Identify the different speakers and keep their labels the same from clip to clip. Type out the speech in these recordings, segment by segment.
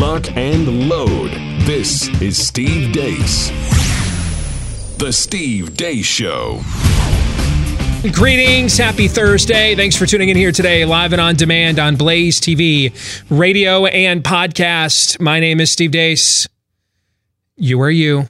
Speaker 1: lock, and load. This is Steve Deace. The Steve Deace Show.
Speaker 2: Greetings. Happy Thursday. Thanks for tuning in here today, live and on demand on Blaze TV, radio, and podcast. My name is Steve Deace. You are you.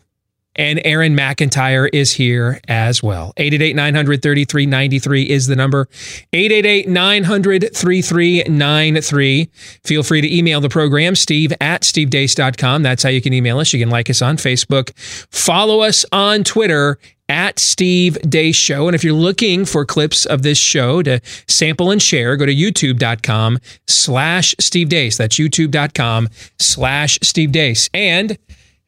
Speaker 2: And Aaron McIntyre is here as well. 888 900 3393 is the number. 888 900 3393. Feel free to email the program, steve at stevedeace.com. That's how you can email us. You can like us on Facebook. Follow us on Twitter at Steve Deace Show. And if you're looking for clips of this show to sample and share, go to youtube.com slash Steve Deace. That's youtube.com slash Steve Deace. And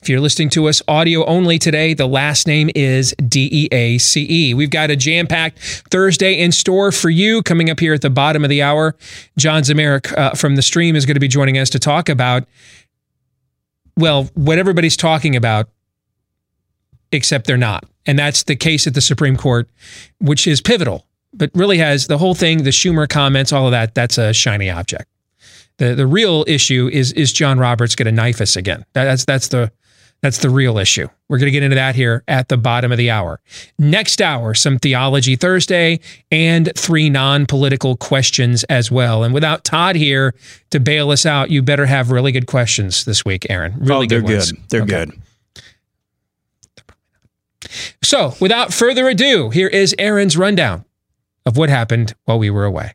Speaker 2: if you're listening to us audio only today, the last name is D E A C E. We've got a jam packed Thursday in store for you coming up here at the bottom of the hour. John Zmirak uh, from the stream is going to be joining us to talk about, well, what everybody's talking about, except they're not. And that's the case at the Supreme Court, which is pivotal, but really has the whole thing, the Schumer comments, all of that, that's a shiny object. The, the real issue is is John Roberts going to knife us again? That's that's the that's the real issue. We're going to get into that here at the bottom of the hour. Next hour, some Theology Thursday and three non political questions as well. And without Todd here to bail us out, you better have really good questions this week, Aaron. Really
Speaker 3: oh, they're
Speaker 2: good.
Speaker 3: good. They're
Speaker 2: Okay.
Speaker 3: good.
Speaker 2: So, without further ado, here is Aaron's rundown of what happened while we were away.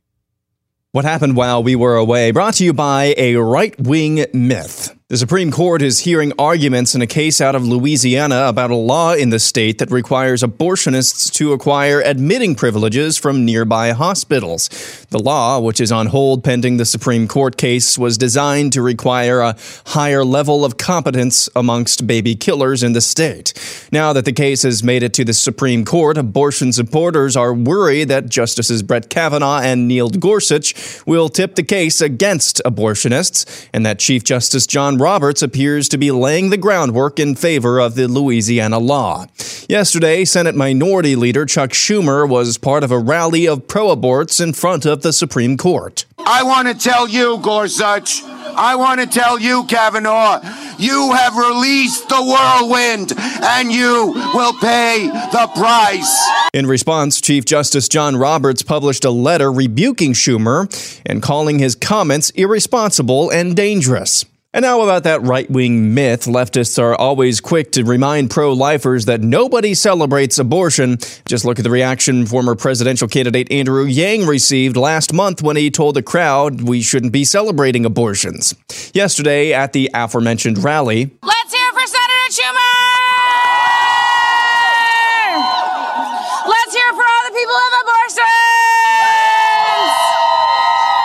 Speaker 3: What happened while we were away? Brought to you by a right wing myth. The Supreme Court is hearing arguments in a case out of Louisiana about a law in the state that requires abortionists to acquire admitting privileges from nearby hospitals. The law, which is on hold pending the Supreme Court case, was designed to require a higher level of competence amongst baby killers in the state. Now that the case has made it to the Supreme Court, abortion supporters are worried that Justices Brett Kavanaugh and Neil Gorsuch will tip the case against abortionists, and that Chief Justice John Roberts appears to be laying the groundwork in favor of the Louisiana law. Yesterday, Senate Minority Leader Chuck Schumer was part of a rally of pro aborts in front of the Supreme Court.
Speaker 4: I want to tell you, Gorsuch, I want to tell you, Kavanaugh, you have released the whirlwind and you will pay the price.
Speaker 3: In response, Chief Justice John Roberts published a letter rebuking Schumer and calling his comments irresponsible and dangerous. And now about that right wing myth. Leftists are always quick to remind pro lifers that nobody celebrates abortion. Just look at the reaction former presidential candidate Andrew Yang received last month when he told the crowd we shouldn't be celebrating abortions. Yesterday at the aforementioned rally,
Speaker 5: Let's hear for Senator Schumer! Let's hear for all the people who have abortions!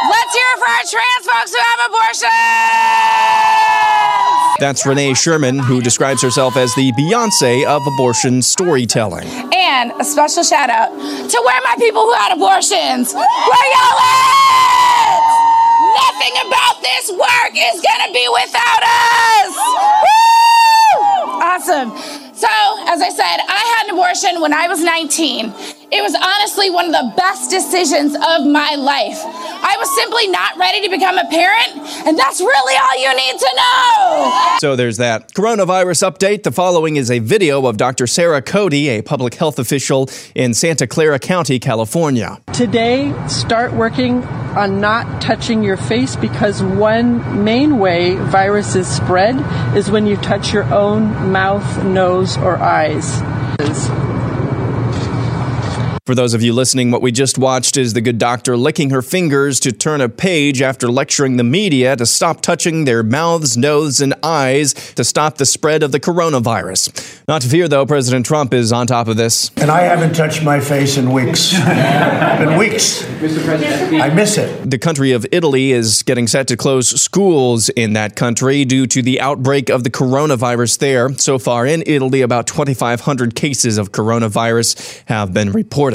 Speaker 5: Let's hear for our trans folks who have abortions!
Speaker 3: That's Renee Sherman, who describes herself as the Beyonce of abortion storytelling.
Speaker 5: And a special shout out to where my people who had abortions. Where y'all at? Nothing about this work is gonna be without us. Woo! Awesome. So, as I said, I had an abortion when I was 19. It was honestly one of the best decisions of my life. I was simply not ready to become a parent, and that's really all you need to know.
Speaker 3: So there's that. Coronavirus update. The following is a video of Dr. Sarah Cody, a public health official in Santa Clara County, California.
Speaker 6: Today, start working on not touching your face because one main way viruses spread is when you touch your own mouth, nose, or eyes.
Speaker 3: For those of you listening, what we just watched is the good doctor licking her fingers to turn a page after lecturing the media to stop touching their mouths, nose, and eyes to stop the spread of the coronavirus. Not to fear, though, President Trump is on top of this.
Speaker 7: And I haven't touched my face in weeks. in weeks. Mr. President, I miss it.
Speaker 3: The country of Italy is getting set to close schools in that country due to the outbreak of the coronavirus there. So far in Italy, about 2,500 cases of coronavirus have been reported.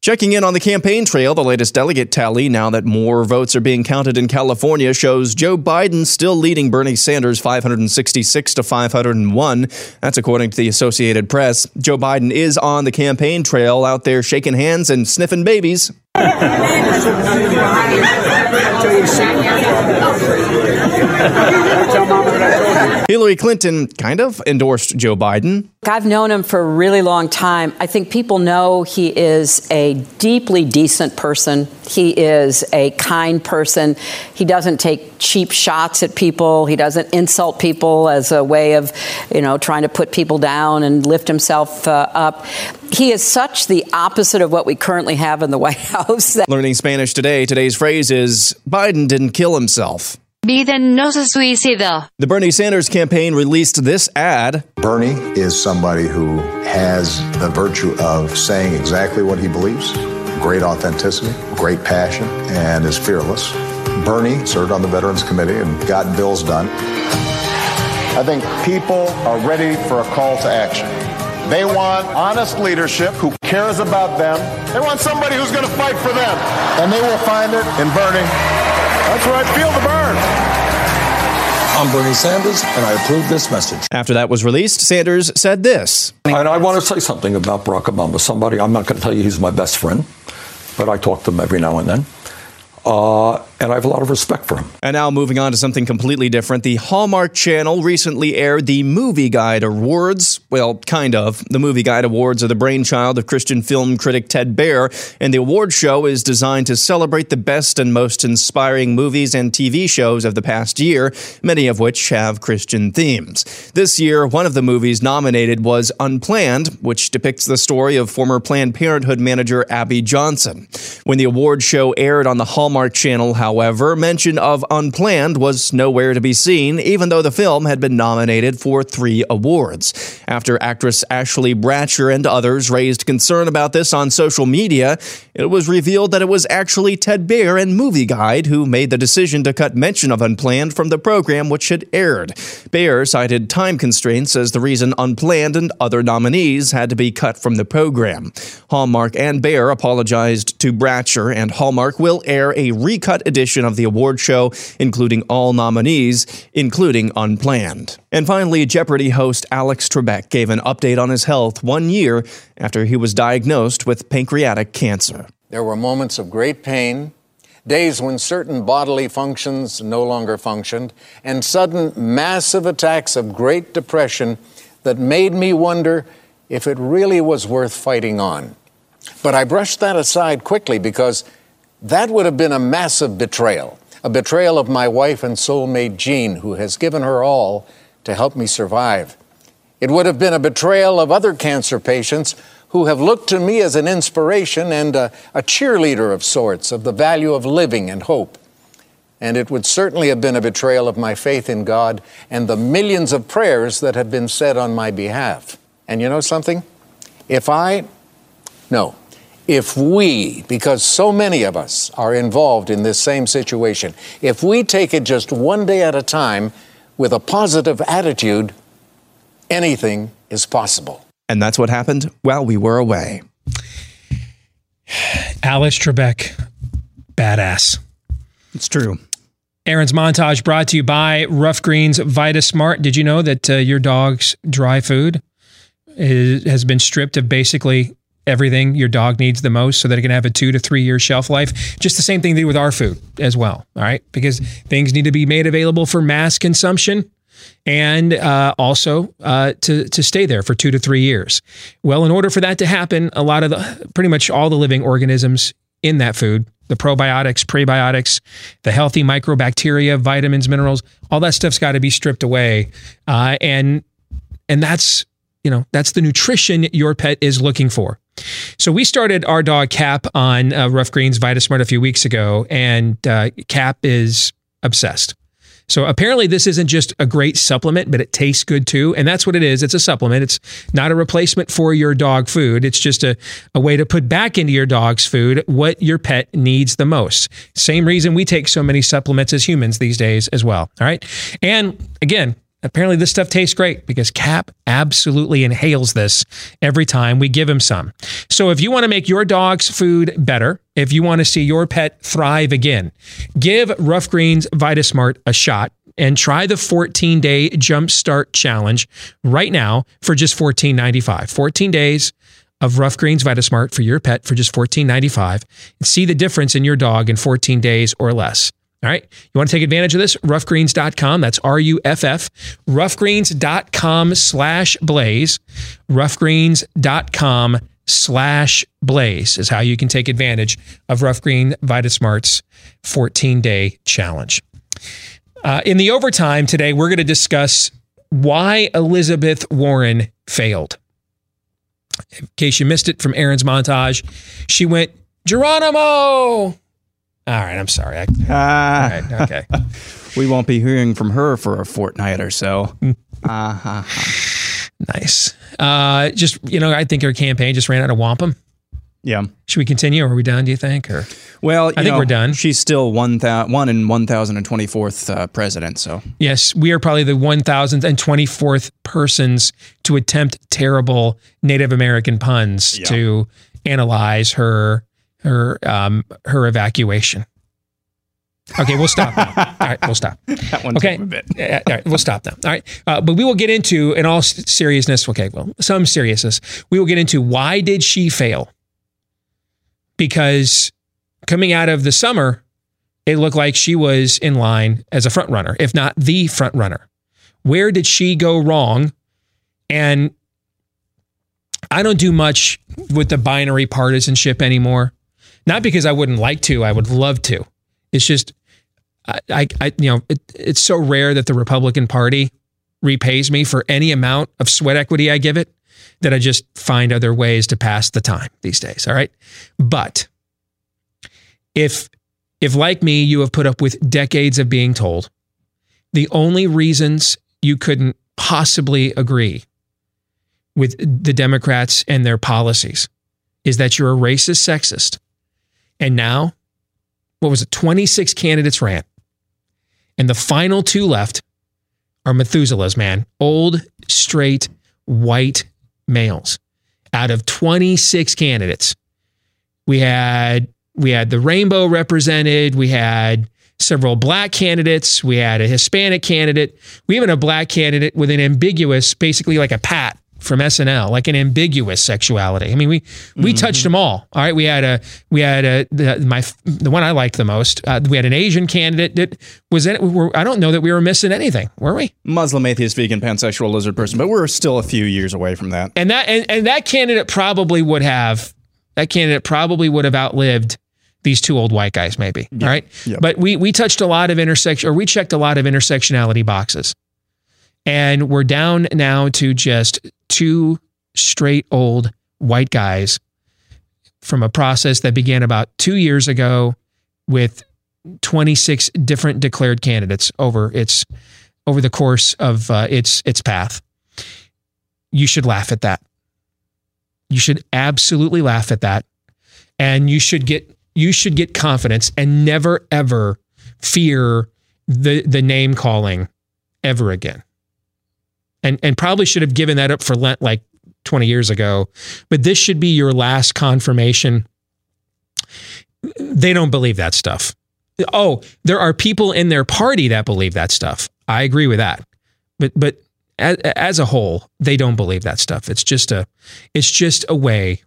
Speaker 3: Checking in on the campaign trail, the latest delegate tally, now that more votes are being counted in California, shows Joe Biden still leading Bernie Sanders 566 to 501. That's according to the Associated Press. Joe Biden is on the campaign trail out there shaking hands and sniffing babies. Hillary Clinton kind of endorsed Joe Biden.
Speaker 8: I've known him for a really long time. I think people know he is a deeply decent person. He is a kind person. He doesn't take cheap shots at people. He doesn't insult people as a way of, you know, trying to put people down and lift himself uh, up. He is such the opposite of what we currently have in the White House.
Speaker 3: Learning Spanish today, today's phrase is Biden didn't kill himself.
Speaker 9: Biden no se suicidó.
Speaker 3: The Bernie Sanders campaign released this ad.
Speaker 10: Bernie is somebody who has the virtue of saying exactly what he believes, great authenticity, great passion, and is fearless. Bernie served on the Veterans Committee and got bills done.
Speaker 11: I think people are ready for a call to action. They want honest leadership who cares about them. They want somebody who's going to fight for them. And they will find it in Bernie. That's right, feel the burn.
Speaker 12: I'm Bernie Sanders, and I approve this message.
Speaker 3: After that was released, Sanders said this.
Speaker 12: And I want to say something about Barack Obama. Somebody, I'm not going to tell you he's my best friend, but I talk to him every now and then. Uh, and I have a lot of respect for him.
Speaker 3: And now moving on to something completely different. The Hallmark Channel recently aired the Movie Guide Awards. Well, kind of. The Movie Guide Awards are the brainchild of Christian film critic Ted Baehr, and the award show is designed to celebrate the best and most inspiring movies and TV shows of the past year, many of which have Christian themes. This year, one of the movies nominated was Unplanned, which depicts the story of former Planned Parenthood manager Abby Johnson. When the award show aired on the Hallmark Channel, however, mention of Unplanned was nowhere to be seen, even though the film had been nominated for three awards. After actress Ashley Bratcher and others raised concern about this on social media, it was revealed that it was actually Ted Baehr and Movie Guide who made the decision to cut mention of Unplanned from the program which had aired. Baehr cited time constraints as the reason Unplanned and other nominees had to be cut from the program. Hallmark and Baehr apologized to Bratcher, and Hallmark will air a recut edition of the award show, including all nominees, including Unplanned. And finally, Jeopardy host Alex Trebek gave an update on his health one year after he was diagnosed with pancreatic cancer.
Speaker 13: There were moments of great pain, days when certain bodily functions no longer functioned, and sudden massive attacks of great depression that made me wonder if it really was worth fighting on. But I brushed that aside quickly because that would have been a massive betrayal, a betrayal of my wife and soulmate Jean, who has given her all to help me survive. It would have been a betrayal of other cancer patients who have looked to me as an inspiration and a, a, cheerleader of sorts of the value of living and hope. And it would certainly have been a betrayal of my faith in God and the millions of prayers that have been said on my behalf. And you know something? If I, no, if we, because so many of us are involved in this same situation, if we take it just one day at a time with a positive attitude, anything is possible.
Speaker 3: And that's what happened while we were away.
Speaker 2: Alex Trebek, badass.
Speaker 3: It's true.
Speaker 2: Aaron's montage brought to you by Ruff Greens Vita Smart. Did you know that uh, your dog's dry food is, has been stripped of basically everything your dog needs the most so that it can have a two to three year shelf life. Just the same thing they do with our food as well. All right. Because things need to be made available for mass consumption and uh, also uh, to, to stay there for two to three years. Well, in order for that to happen, a lot of the, pretty much all the living organisms in that food, the probiotics, prebiotics, the healthy microbacteria, vitamins, minerals, all that stuff's got to be stripped away. Uh, and, and that's, you know, that's the nutrition your pet is looking for. So we started our dog Cap on uh, Ruff Greens VitaSmart a few weeks ago, and uh, Cap is obsessed. So apparently, this isn't just a great supplement, but it tastes good too. And that's what it is. It's a supplement. It's not a replacement for your dog food. It's just a, a way to put back into your dog's food what your pet needs the most. Same reason we take so many supplements as humans these days as well. All right. And again, Apparently, this stuff tastes great because Cap absolutely inhales this every time we give him some. So, if you want to make your dog's food better, if you want to see your pet thrive again, give Ruff Greens VitaSmart a shot and try the 14 day Jumpstart Challenge right now for just $14.95. 14 days of Ruff Greens VitaSmart for your pet for just $14.95 see the difference in your dog in 14 days or less. All right. You want to take advantage of this? Ruffgreens.com. That's R U F F. Ruffgreens.com slash blaze. Ruffgreens.com slash blaze is how you can take advantage of Ruff Green VitaSmart's 14 day challenge. Uh, in the overtime today, we're going to discuss why Elizabeth Warren failed. In case you missed it from Aaron's montage, she went, Geronimo. All right, I'm sorry. I,
Speaker 3: Ah.
Speaker 2: all right, okay.
Speaker 3: we won't be hearing from her for a fortnight or so. uh-huh.
Speaker 2: Nice. Uh, just, you know, I think her campaign just ran out of wampum.
Speaker 3: Yeah.
Speaker 2: Should we continue or are we done, do you think? Or
Speaker 3: Well,
Speaker 2: I think
Speaker 3: know,
Speaker 2: we're done.
Speaker 3: She's still one thou- one in one thousand and twenty fourth uh, president. So
Speaker 2: Yes, we are probably the 1024th persons to attempt terrible Native American puns
Speaker 3: Yeah.
Speaker 2: to analyze her her um her evacuation. Okay, we'll stop now. All right, we'll stop.
Speaker 3: that one
Speaker 2: Okay,
Speaker 3: took a bit.
Speaker 2: All right, we'll stop now. All right, uh, but we will get into, in all seriousness, okay, well, some seriousness, we will get into why did she fail? Because coming out of the summer, it looked like she was in line as a front runner, if not the front runner. Where did she go wrong? And I don't do much with the binary partisanship anymore. Not because I wouldn't like to, I would love to. It's just I, I, I you know, it, it's so rare that the Republican Party repays me for any amount of sweat equity I give it that I just find other ways to pass the time these days. All right, but if if like me, you have put up with decades of being told the only reasons you couldn't possibly agree with the Democrats and their policies is that you're a racist sexist. And now, what was it? 26 candidates ran. And the final two left are Methuselah's, man. Old, straight, white males. Out of 26 candidates, we had we had the rainbow represented, we had several black candidates, we had a Hispanic candidate, we even a black candidate with an ambiguous, basically like a pat from SNL, like an ambiguous sexuality. I mean, we we touched them all. All right, we had a we had a the, my the one I liked the most. Uh, we had an Asian candidate that was in. We were, I don't know that we were missing anything, were we?
Speaker 3: Muslim, atheist, vegan, pansexual, lizard person, but we're still a few years away from that.
Speaker 2: And that and, and that candidate probably would have that candidate probably would have outlived these two old white guys, maybe. all right.
Speaker 3: Yep.
Speaker 2: But we we touched a lot of intersection or we checked a lot of intersectionality boxes. And we're down now to just two straight old white guys from a process that began about two years ago with 26 different declared candidates over its over the course of uh, its its path. You should laugh at that. You should absolutely laugh at that, and you should get you should get confidence and never ever fear the the name calling ever again. And and probably should have given that up for Lent like 20 years ago, but this should be your last confirmation. They don't believe that stuff. Oh, there are people in their party that believe that stuff. I agree with that. But but as, as a whole, they don't believe that stuff. It's just a it's just a way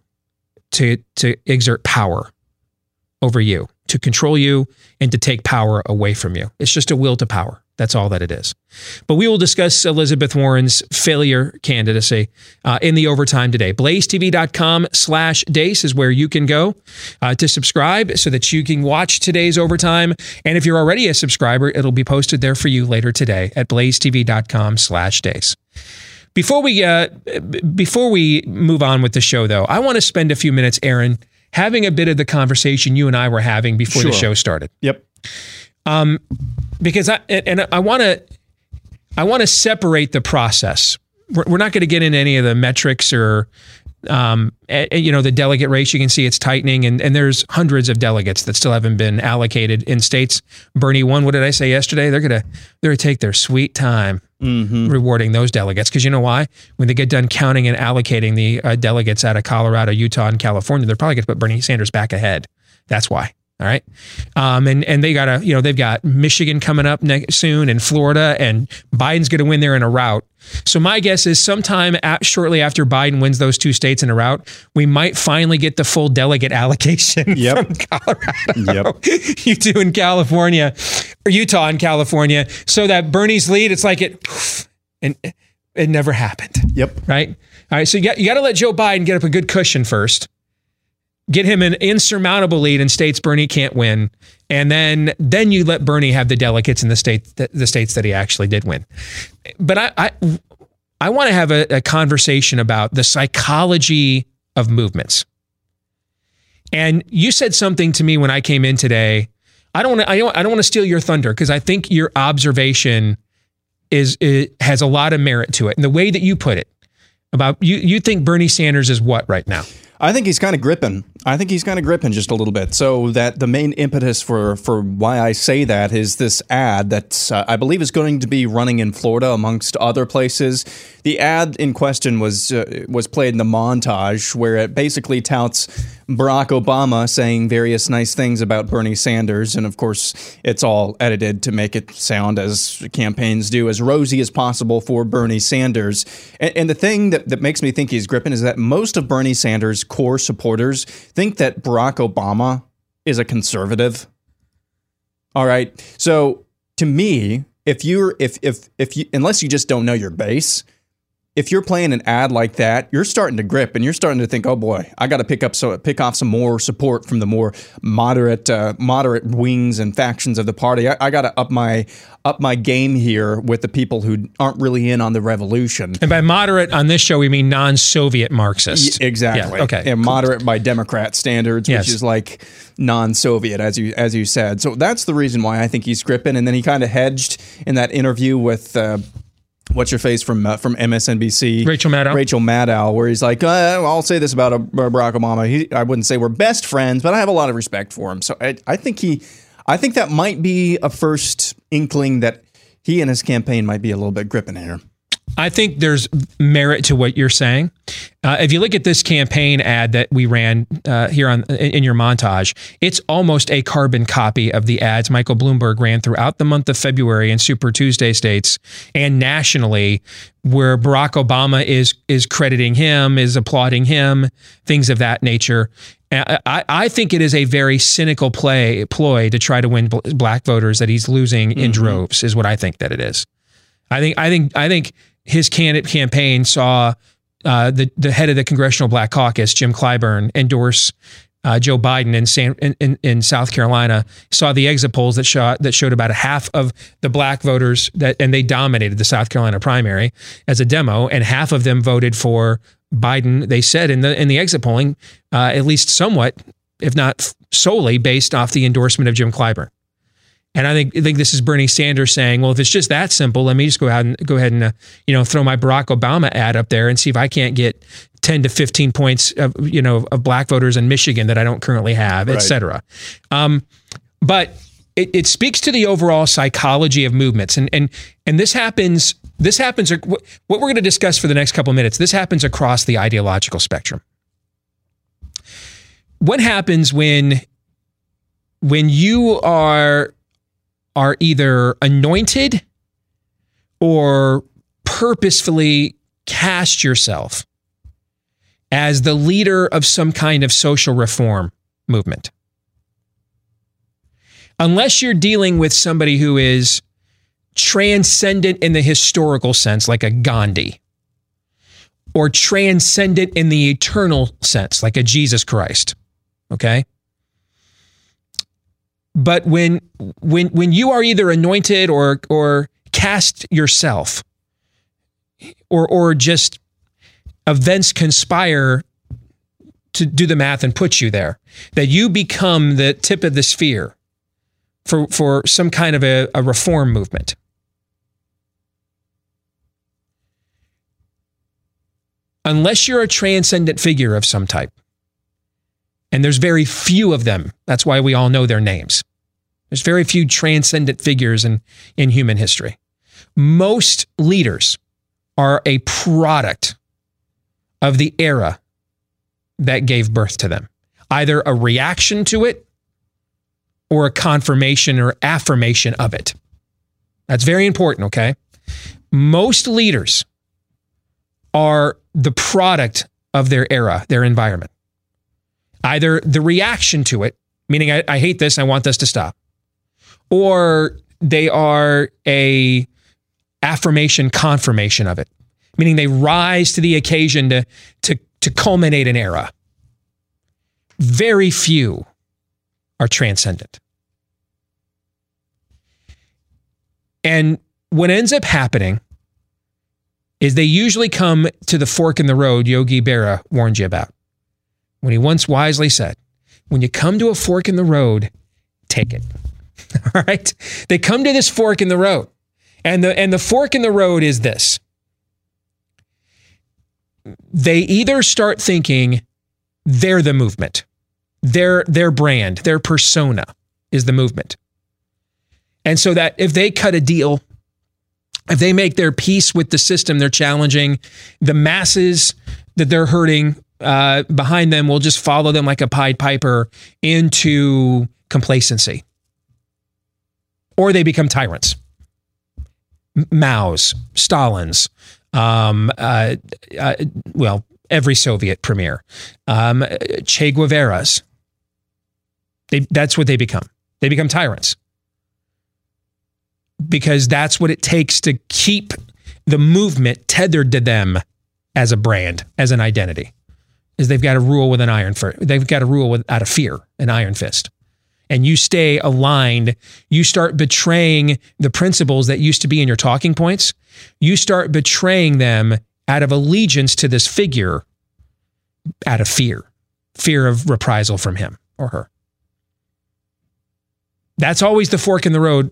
Speaker 2: to to exert power over you, to control you and to take power away from you. It's just a will to power. That's all that it is. But we will discuss Elizabeth Warren's failure candidacy uh, in the overtime today. BlazeTV.com slash Deace is where you can go uh, to subscribe so that you can watch today's overtime. And if you're already a subscriber, it'll be posted there for you later today at BlazeTV.com slash Deace. Before we uh, before we move on with the show, though, I want to spend a few minutes, Aaron, having a bit of the conversation you and I were having before the show started
Speaker 3: Yep.
Speaker 2: um, because I and I want to I want to separate the process. We're, we're not going to get into any of the metrics or um, you know the delegate race. You can see it's tightening, and and there's hundreds of delegates that still haven't been allocated in states. Bernie won. What did I say yesterday? They're gonna they're gonna take their sweet time rewarding those delegates because you know why? When they get done counting and allocating the uh, delegates out of Colorado, Utah, and California, they're probably going to put Bernie Sanders back ahead. That's why. All right. Um, and, and they got a, you know, they've got Michigan coming up next soon and Florida, and Biden's going to win there in a rout. So my guess is sometime at, shortly after Biden wins those two states in a rout, we might finally get the full delegate allocation
Speaker 3: Yep.
Speaker 2: from Colorado. Yep. you do in California or Utah and California. So that Bernie's lead, it's like it, and it never happened.
Speaker 3: Yep.
Speaker 2: Right. All right. So you got, you got to let Joe Biden get up a good cushion first get him an insurmountable lead in states Bernie can't win, and then then you let Bernie have the delegates in the states the states that he actually did win. But I I, I want to have a, a conversation about the psychology of movements. And you said something to me when I came in today. I don't want to I don't I don't want to steal your thunder because I think your observation is has a lot of merit to it. And the way that you put it about you you think Bernie Sanders is what right now?
Speaker 3: I think he's kind of gripping. I think he's kind of gripping just a little bit. So that the main impetus for for why I say that is this ad that uh, I believe is going to be running in Florida amongst other places. The ad in question was uh, was played in the montage where it basically touts Barack Obama saying various nice things about Bernie Sanders, and of course it's all edited to make it sound as campaigns do as rosy as possible for Bernie Sanders. And, and the thing that, that makes me think he's gripping is that most of Bernie Sanders' core supporters think that Barack Obama is a conservative. All right. So to me, if you're if if if you unless you just don't know your base, if you're playing an ad like that, you're starting to grip and you're starting to think, oh boy, I got to pick up so pick off some more support from the more moderate uh, moderate wings and factions of the party. I, I got to up my up my game here with the people who aren't really in on the revolution.
Speaker 2: And by moderate on this show, we mean non-Soviet Marxist.
Speaker 3: Y- exactly.
Speaker 2: Yeah, okay.
Speaker 3: And moderate by Democrat standards,
Speaker 2: Yes.
Speaker 3: which is like non-Soviet, as you as you said. So that's the reason why I think he's gripping. And then he kind of hedged in that interview with. Uh, What's your face from uh, from MSNBC?
Speaker 2: Rachel Maddow.
Speaker 3: Rachel Maddow, where he's like, uh, "I'll say this about uh, Barack Obama. He, I wouldn't say we're best friends, but I have a lot of respect for him." So I, I think he, I think that might be a first inkling that he and his campaign might be a little bit gripping here.
Speaker 2: I think there's merit to what you're saying. Uh, if you look at this campaign ad that we ran uh, here on in, your montage, it's almost a carbon copy of the ads Michael Bloomberg ran throughout the month of February in Super Tuesday states and nationally, where Barack Obama is is crediting him, is applauding him, things of that nature. I, I think it is a very cynical play ploy to try to win bl- black voters that he's losing in droves. Is what I think that it is. I think I think I think his candidate campaign saw uh, the the head of the Congressional Black Caucus, Jim Clyburn, endorse uh, Joe Biden in, San, in, in South Carolina. Saw the exit polls that showed that showed about a half of the black voters that, and they dominated the South Carolina primary as a demo, and half of them voted for Biden. They said in the in the exit polling, uh, at least somewhat, if not solely, based off the endorsement of Jim Clyburn. And I think I think this is Bernie Sanders saying, "Well, if it's just that simple, let me just go ahead and go ahead and uh, you know throw my Barack Obama ad up there and see if I can't get ten to fifteen points of you know of black voters in Michigan that I don't currently have, et cetera." Um, but it, it speaks to the overall psychology of movements, and and and this happens. This happens. What we're going to discuss for the next couple of minutes. This happens across the ideological spectrum. What happens when when you are are either anointed or purposefully cast yourself as the leader of some kind of social reform movement. Unless you're dealing with somebody who is transcendent in the historical sense, like a Gandhi, or transcendent in the eternal sense, like a Jesus Christ. Okay? But when when when you are either anointed or or cast yourself, or or just events conspire to do the math and put you there, that you become the tip of the sphere for for some kind of a, a reform movement. Unless you're a transcendent figure of some type, and there's very few of them. That's why we all know their names. There's very few transcendent figures in, in human history. Most leaders are a product of the era that gave birth to them, either a reaction to it or a confirmation or affirmation of it. That's very important, okay? Most leaders are the product of their era, their environment. Either the reaction to it, meaning I, I hate this, I want this to stop, or they are a affirmation confirmation of it, meaning they rise to the occasion to, to, to culminate an era. Very few are transcendent. And what ends up happening is they usually come to the fork in the road Yogi Berra warned you about. When he once wisely said, when you come to a fork in the road, take it. All right? They come to this fork in the road. And the and the fork in the road is this. They either start thinking they're the movement. Their their brand, their persona is the movement. And so that if they cut a deal, if they make their peace with the system they're challenging, the masses that they're hurting uh, behind them will just follow them like a Pied Piper into complacency. Or they become tyrants. Mao's, Stalin's, um, uh, uh, well, every Soviet premier, um, Che Guevara's. They, that's what they become. They become tyrants because that's what it takes to keep the movement tethered to them as a brand, as an identity. Is they've got to rule with an iron fist. They've got to rule with out of fear, an iron fist. And you stay aligned, you start betraying the principles that used to be in your talking points. You start betraying them out of allegiance to this figure, out of fear, fear of reprisal from him or her. That's always the fork in the road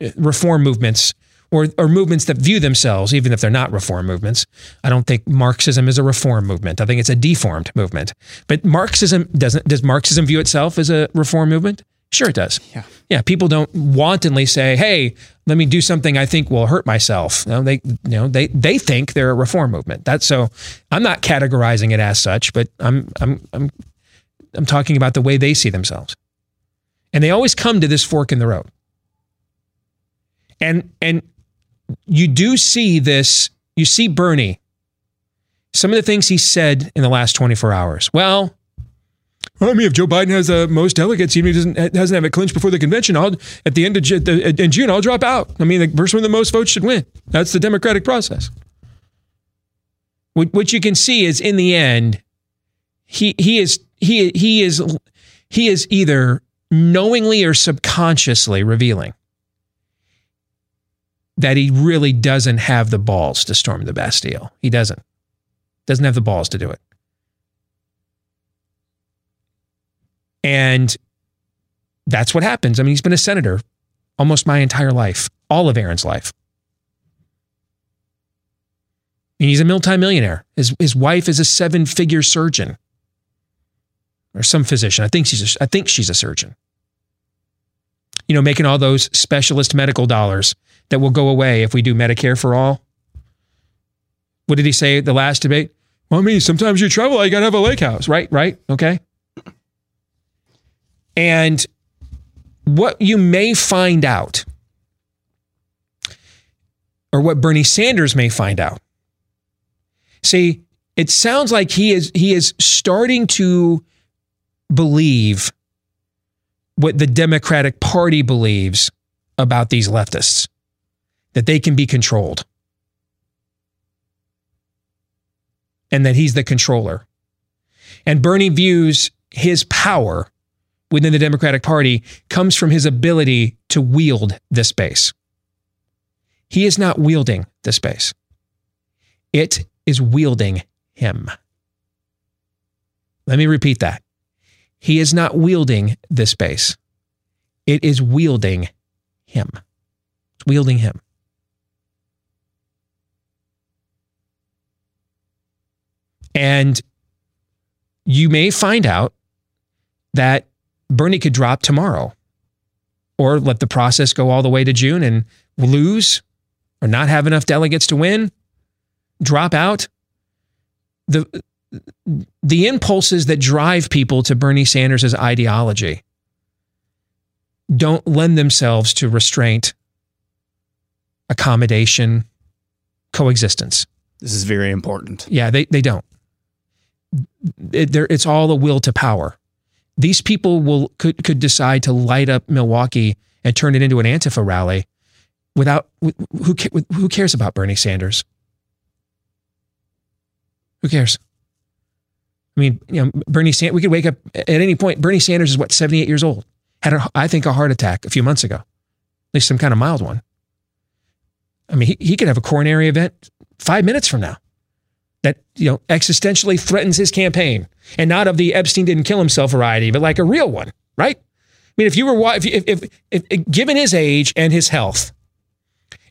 Speaker 2: uh, reform movements or, or movements that view themselves, even if they're not reform movements. I don't think Marxism is a reform movement. I think it's a deformed movement. But Marxism doesn't. Does Marxism view itself as a reform movement? Sure, it does.
Speaker 3: Yeah.
Speaker 2: Yeah. People don't wantonly say, "Hey, let me do something I think will hurt myself." No, they, you know, they they think they're a reform movement. That's so. I'm not categorizing it as such, but I'm I'm I'm I'm talking about the way they see themselves, and they always come to this fork in the road. And and you do see this, you see Bernie, some of the things he said in the last 24 hours. Well, I mean, if Joe Biden has the most delegates, even if he doesn't doesn't have it clinched before the convention, I'll at the end of in June, I'll drop out. I mean, the person with the most votes should win. That's the democratic process. What, what you can see is, in the end, he he is he he is he is either knowingly or subconsciously revealing that he really doesn't have the balls to storm the Bastille. He doesn't. Doesn't have the balls to do it. And that's what happens. I mean, he's been a senator almost my entire life, all of Aaron's life. And he's a multimillionaire. His, his wife is a seven figure surgeon or some physician. I think she's a, I think she's a surgeon. You know, making all those specialist medical dollars that will go away if we do Medicare for all. What did he say at the last debate? Well, I mean, sometimes you travel, you got to have a lake house, right? Right? Okay. And what you may find out, or what Bernie Sanders may find out. See, it sounds like he is he is starting to believe what the Democratic Party believes about these leftists that they can be controlled and that he's the controller. And Bernie views his power within the Democratic Party comes from his ability to wield the base. He is not wielding the base, it is wielding him. Let me repeat that. He is not wielding the base, it is wielding him. It's wielding him. And you may find out that Bernie could drop tomorrow or let the process go all the way to June and lose or not have enough delegates to win, drop out. The, the impulses that drive people to Bernie Sanders' ideology don't lend themselves to restraint, accommodation, coexistence.
Speaker 3: This is very important.
Speaker 2: Yeah, they, they don't. It, it's all a will to power. These people will could could decide to light up Milwaukee and turn it into an Antifa rally without who who cares about Bernie Sanders? Who cares? I mean, you know, Bernie Sanders. We could wake up at any point. Bernie Sanders is what seventy eight years old. Had a, I think a heart attack a few months ago, at least some kind of mild one. I mean, he, he could have a coronary event five minutes from now that you know existentially threatens his campaign, and not of the Epstein didn't kill himself variety, but like a real one, right? I mean, if you were if if, if, if, if given his age and his health,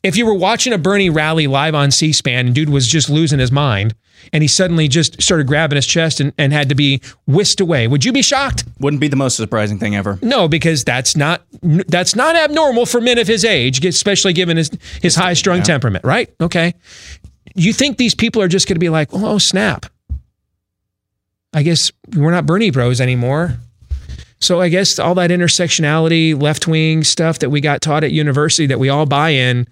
Speaker 2: if you were watching a Bernie rally live on C-SPAN and dude was just losing his mind, and he suddenly just started grabbing his chest and, and had to be whisked away, would you be shocked?
Speaker 3: Wouldn't be the most surprising thing ever.
Speaker 2: No, because that's not that's not abnormal for men of his age, especially given his his high strung temperament, right? Okay. You think these people are just going to be like, oh snap? I guess we're not Bernie Bros anymore. So I guess all that intersectionality, left wing stuff that we got taught at university that we all buy in.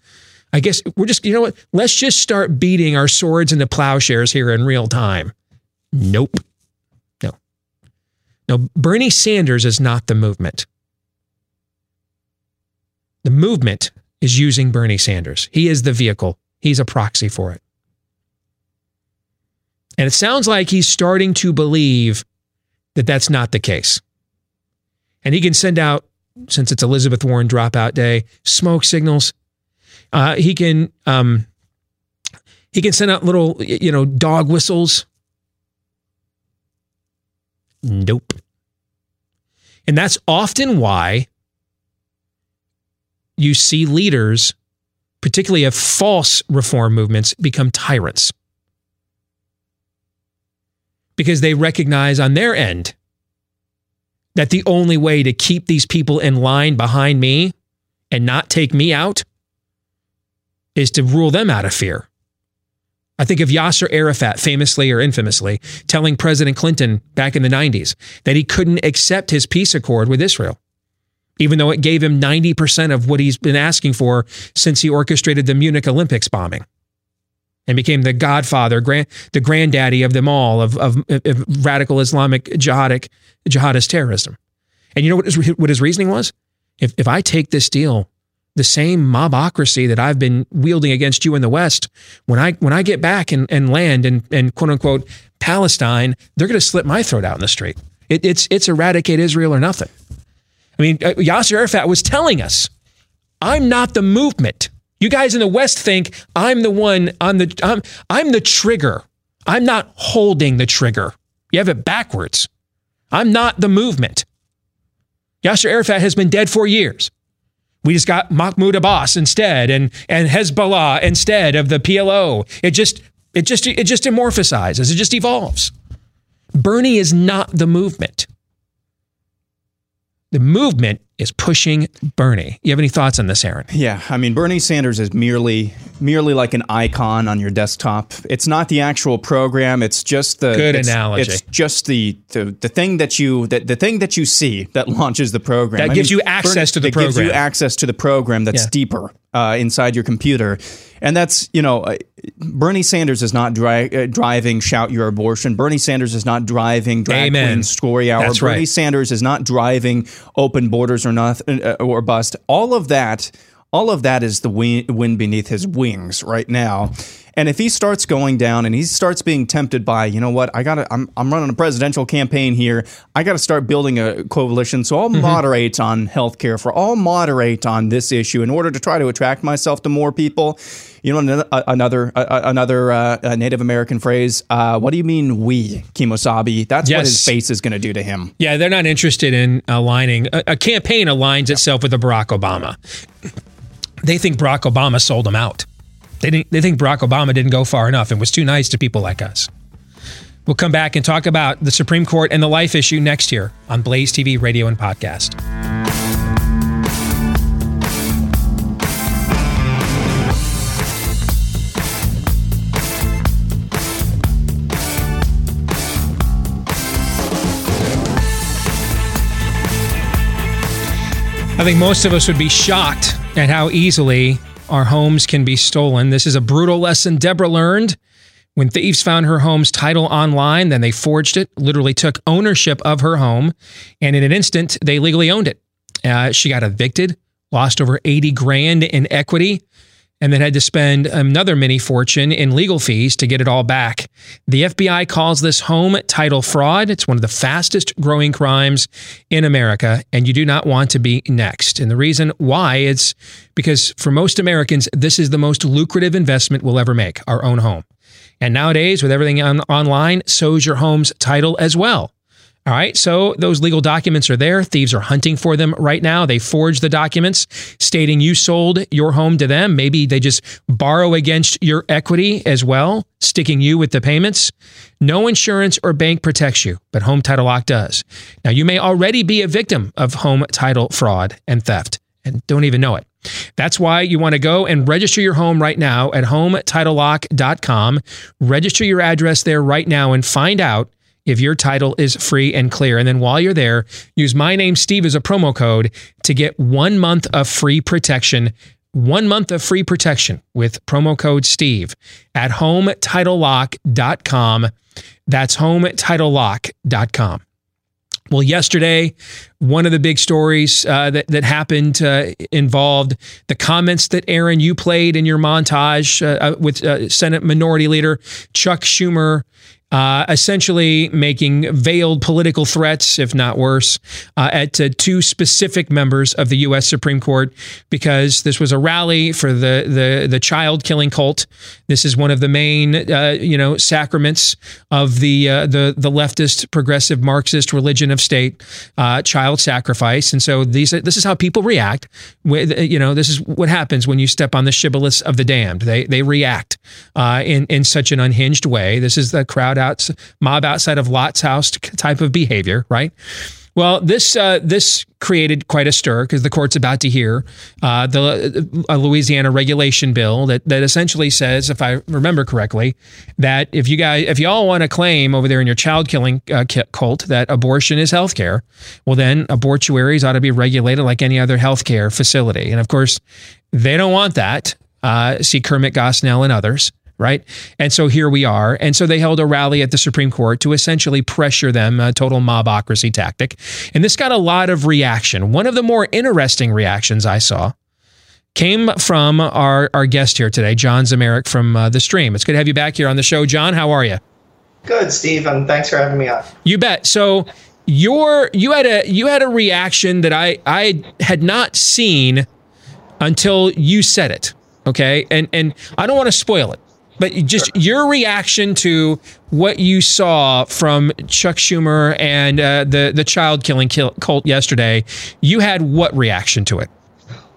Speaker 2: I guess we're just, you know what? Let's just start beating our swords into plowshares here in real time. Nope. No. No, Bernie Sanders is not the movement. The movement is using Bernie Sanders. He is the vehicle, he's a proxy for it. And it sounds like he's starting to believe that that's not the case. And he can send out, since it's Elizabeth Warren dropout day, smoke signals. Uh, he can um, he can send out little, you know, dog whistles. Nope. And that's often why you see leaders, particularly of false reform movements, become tyrants. Because they recognize on their end that the only way to keep these people in line behind me and not take me out is to rule them out of fear. I think of Yasser Arafat famously or infamously telling President Clinton back in the 90s that he couldn't accept his peace accord with Israel, even though it gave him 90% of what he's been asking for since he orchestrated the Munich Olympics bombing and became the godfather, grand, the granddaddy of them all, of, of, of radical Islamic jihadic, jihadist terrorism. And you know what his, what his reasoning was? If, if I take this deal, the same mobocracy that I've been wielding against you in the West, when I when I get back and, and land and, and quote unquote Palestine, they're going to slit my throat out in the street. It, it's it's eradicate Israel or nothing. I mean, uh, Yasser Arafat was telling us, I'm not the movement. You guys in the West think I'm the one on the I'm I'm the trigger. I'm not holding the trigger. You have it backwards. I'm not the movement. Yasser Arafat has been dead for years. We just got Mahmoud Abbas instead and and Hezbollah instead of the PLO. It just it just it just amorphosizes. It just evolves. Bernie is not the movement. The movement is pushing Bernie. You have any thoughts on this, Aaron?
Speaker 3: Yeah, I mean Bernie Sanders is merely merely like an icon on your desktop. It's not the actual program. It's just the
Speaker 2: Good
Speaker 3: it's,
Speaker 2: analogy.
Speaker 3: It's just the, the the thing that you that the thing that you see that launches the program.
Speaker 2: That gives you access to the program.
Speaker 3: that gives you access to the program that's
Speaker 2: Yeah.
Speaker 3: deeper uh, inside your computer, and that's you know uh, Bernie Sanders is not dri- uh, driving shout your abortion. Bernie Sanders is not driving drag
Speaker 2: Amen.
Speaker 3: queen story hour.
Speaker 2: That's
Speaker 3: Bernie
Speaker 2: right.
Speaker 3: Sanders is not driving open borders or not uh, or bust. All of that, all of that is the wind, beneath his wings right now. And if he starts going down and he starts being tempted by, you know what, I got to I'm I'm running a presidential campaign here. I got to start building a coalition. So I'll
Speaker 2: Mm-hmm.
Speaker 3: moderate on healthcare for I'll moderate on this issue in order to try to attract myself to more people. You know, another another uh, another uh, uh, Native American phrase. Uh, what do you mean, we Kemosabe? That's what his face is going to do to him.
Speaker 2: Yeah, they're not interested in aligning. A, a campaign aligns itself with a Barack Obama. They think Barack Obama sold them out. They didn't. They think Barack Obama didn't go far enough and was too nice to people like us. We'll come back and talk about the Supreme Court and the life issue next year on Blaze TV, radio, and podcast. I think most of us would be shocked at how easily our homes can be stolen. This is a brutal lesson Deborah learned when thieves found her home's title online. Then they forged it, literally took ownership of her home, and in an instant, they legally owned it. Uh, she got evicted, lost over 80 grand in equity and then had to spend another mini fortune in legal fees to get it all back. The FBI calls this home title fraud. It's one of the fastest growing crimes in America, and you do not want to be next. And the reason why is because for most Americans, this is the most lucrative investment we'll ever make our own home. And nowadays, with everything on, online, so's your home's title as well. All right, so those legal documents are there. Thieves are hunting for them right now. They forge the documents stating you sold your home to them. Maybe they just borrow against your equity as well, sticking you with the payments. No insurance or bank protects you, but Home Title Lock does. Now, you may already be a victim of home title fraud and theft and don't even know it. That's why you want to go and register your home right now at hometitlelock.com. Register your address there right now and find out if your title is free and clear. And then while you're there, use my name, Steve, as a promo code to get one month of free protection. One month of free protection with promo code Steve at hometitlelock.com. That's hometitlelock.com. Well, yesterday, one of the big stories uh, that that happened uh, involved the comments that Aaron you played in your montage uh, uh with uh, Senate Minority Leader Chuck Schumer uh, essentially making veiled political threats, if not worse, uh, at uh, two specific members of the U.S. Supreme Court because this was a rally for the the, the child killing cult. This is one of the main uh, you know sacraments of the uh, the the leftist progressive Marxist religion of state, uh, child sacrifice. And so these this is how people react. With you know this is what happens when you step on the shibboleths of the damned. They they react in in such an unhinged way. This is the crowd out mob outside of Lot's house type of behavior, right? Well, this uh, this created quite a stir because the court's about to hear uh, the Louisiana regulation bill that that essentially says, if I remember correctly, that if you guys if y'all want to claim over there in your child killing uh, cult that abortion is health care, well then abortuaries ought to be regulated like any other healthcare facility, and of course they don't want that. Uh, see Kermit Gosnell and others right? And so here we are. And so they held a rally at the Supreme Court to essentially pressure them, a total mobocracy tactic. And this got a lot of reaction. One of the more interesting reactions I saw came from our, our guest here today, John Zmirak from uh, The Stream. It's good to have you back here on the show. John, how are you?
Speaker 14: Good, Steve, and thanks for having me on.
Speaker 2: You bet. So your you had a you had a reaction that I I had not seen until you said it. Okay. And and I don't want to spoil it. But just sure. your reaction to what you saw from Chuck Schumer and uh, the the child killing cult yesterday, you had what reaction to it?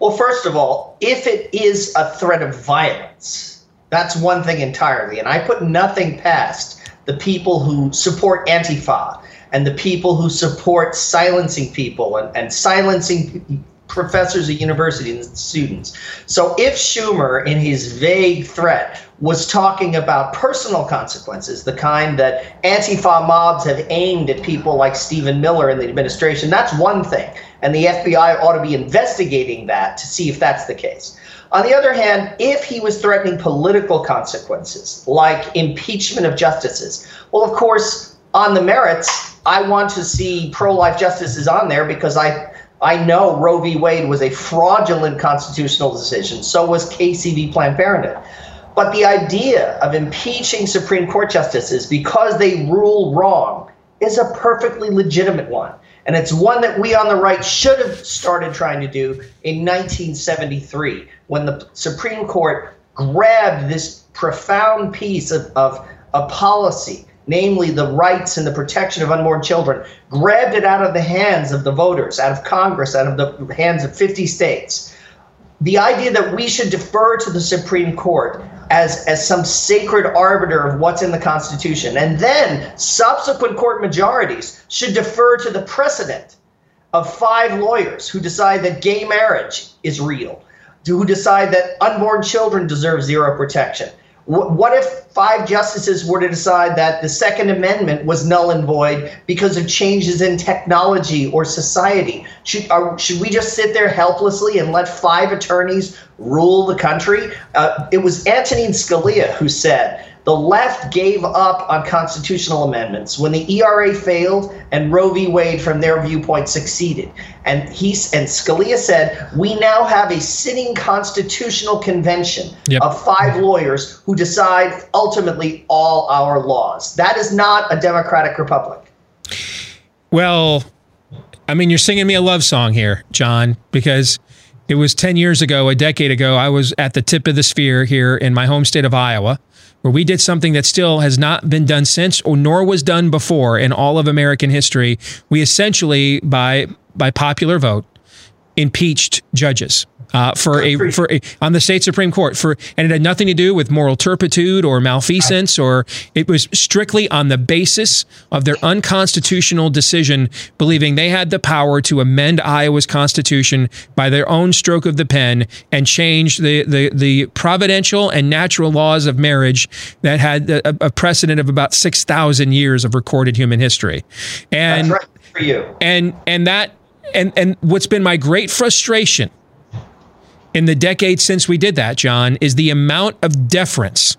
Speaker 14: Well, first of all, if it is a threat of violence, that's one thing entirely, and I put nothing past the people who support Antifa and the people who support silencing people and, and silencing professors at universities and students. So if Schumer, in his vague threat, was talking about personal consequences, the kind that Antifa mobs have aimed at people like Stephen Miller in the administration, that's one thing. And the FBI ought to be investigating that to see if that's the case. On the other hand, if he was threatening political consequences, like impeachment of justices, well, of course, on the merits, I want to see pro life justices on there because I I know Roe v. Wade was a fraudulent constitutional decision. So was Casey v. Planned Parenthood. But the idea of impeaching Supreme Court justices because they rule wrong is a perfectly legitimate one. And it's one that we on the right should have started trying to do in 1973 when the Supreme Court grabbed this profound piece of, of, of policy namely the rights and the protection of unborn children, grabbed it out of the hands of the voters, out of Congress, out of the hands of 50 states. The idea that we should defer to the Supreme Court as, as some sacred arbiter of what's in the Constitution, and then subsequent court majorities should defer to the precedent of five lawyers who decide that gay marriage is real, who decide that unborn children deserve zero protection, what if five justices were to decide that the Second Amendment was null and void because of changes in technology or society? Should, are, should we just sit there helplessly and let five attorneys rule the country? Uh, it was Antonin Scalia who said the left gave up on constitutional amendments when the ERA failed and Roe v. Wade, from their viewpoint, succeeded. And he and Scalia said, "We now have a sitting constitutional convention
Speaker 2: Yep.
Speaker 14: of five lawyers who decide ultimately all our laws. That is not a democratic republic."
Speaker 2: Well, I mean, you're singing me a love song here, John, because it was 10 years ago, a decade ago, I was at the tip of the sphere here in my home state of Iowa, where we did something that still has not been done since or nor was done before in all of American history. We essentially, by by popular vote, impeached judges. Uh, for a for a, on the state supreme court for and it had nothing to do with moral turpitude or malfeasance or it was strictly on the basis of their unconstitutional decision believing they had the power to amend Iowa's constitution by their own stroke of the pen and change the the, the providential and natural laws of marriage that had a, a precedent of about 6000 years of recorded human history and
Speaker 14: That's right for you.
Speaker 2: and and that and and what's been my great frustration in the decades since we did that, John, is the amount of deference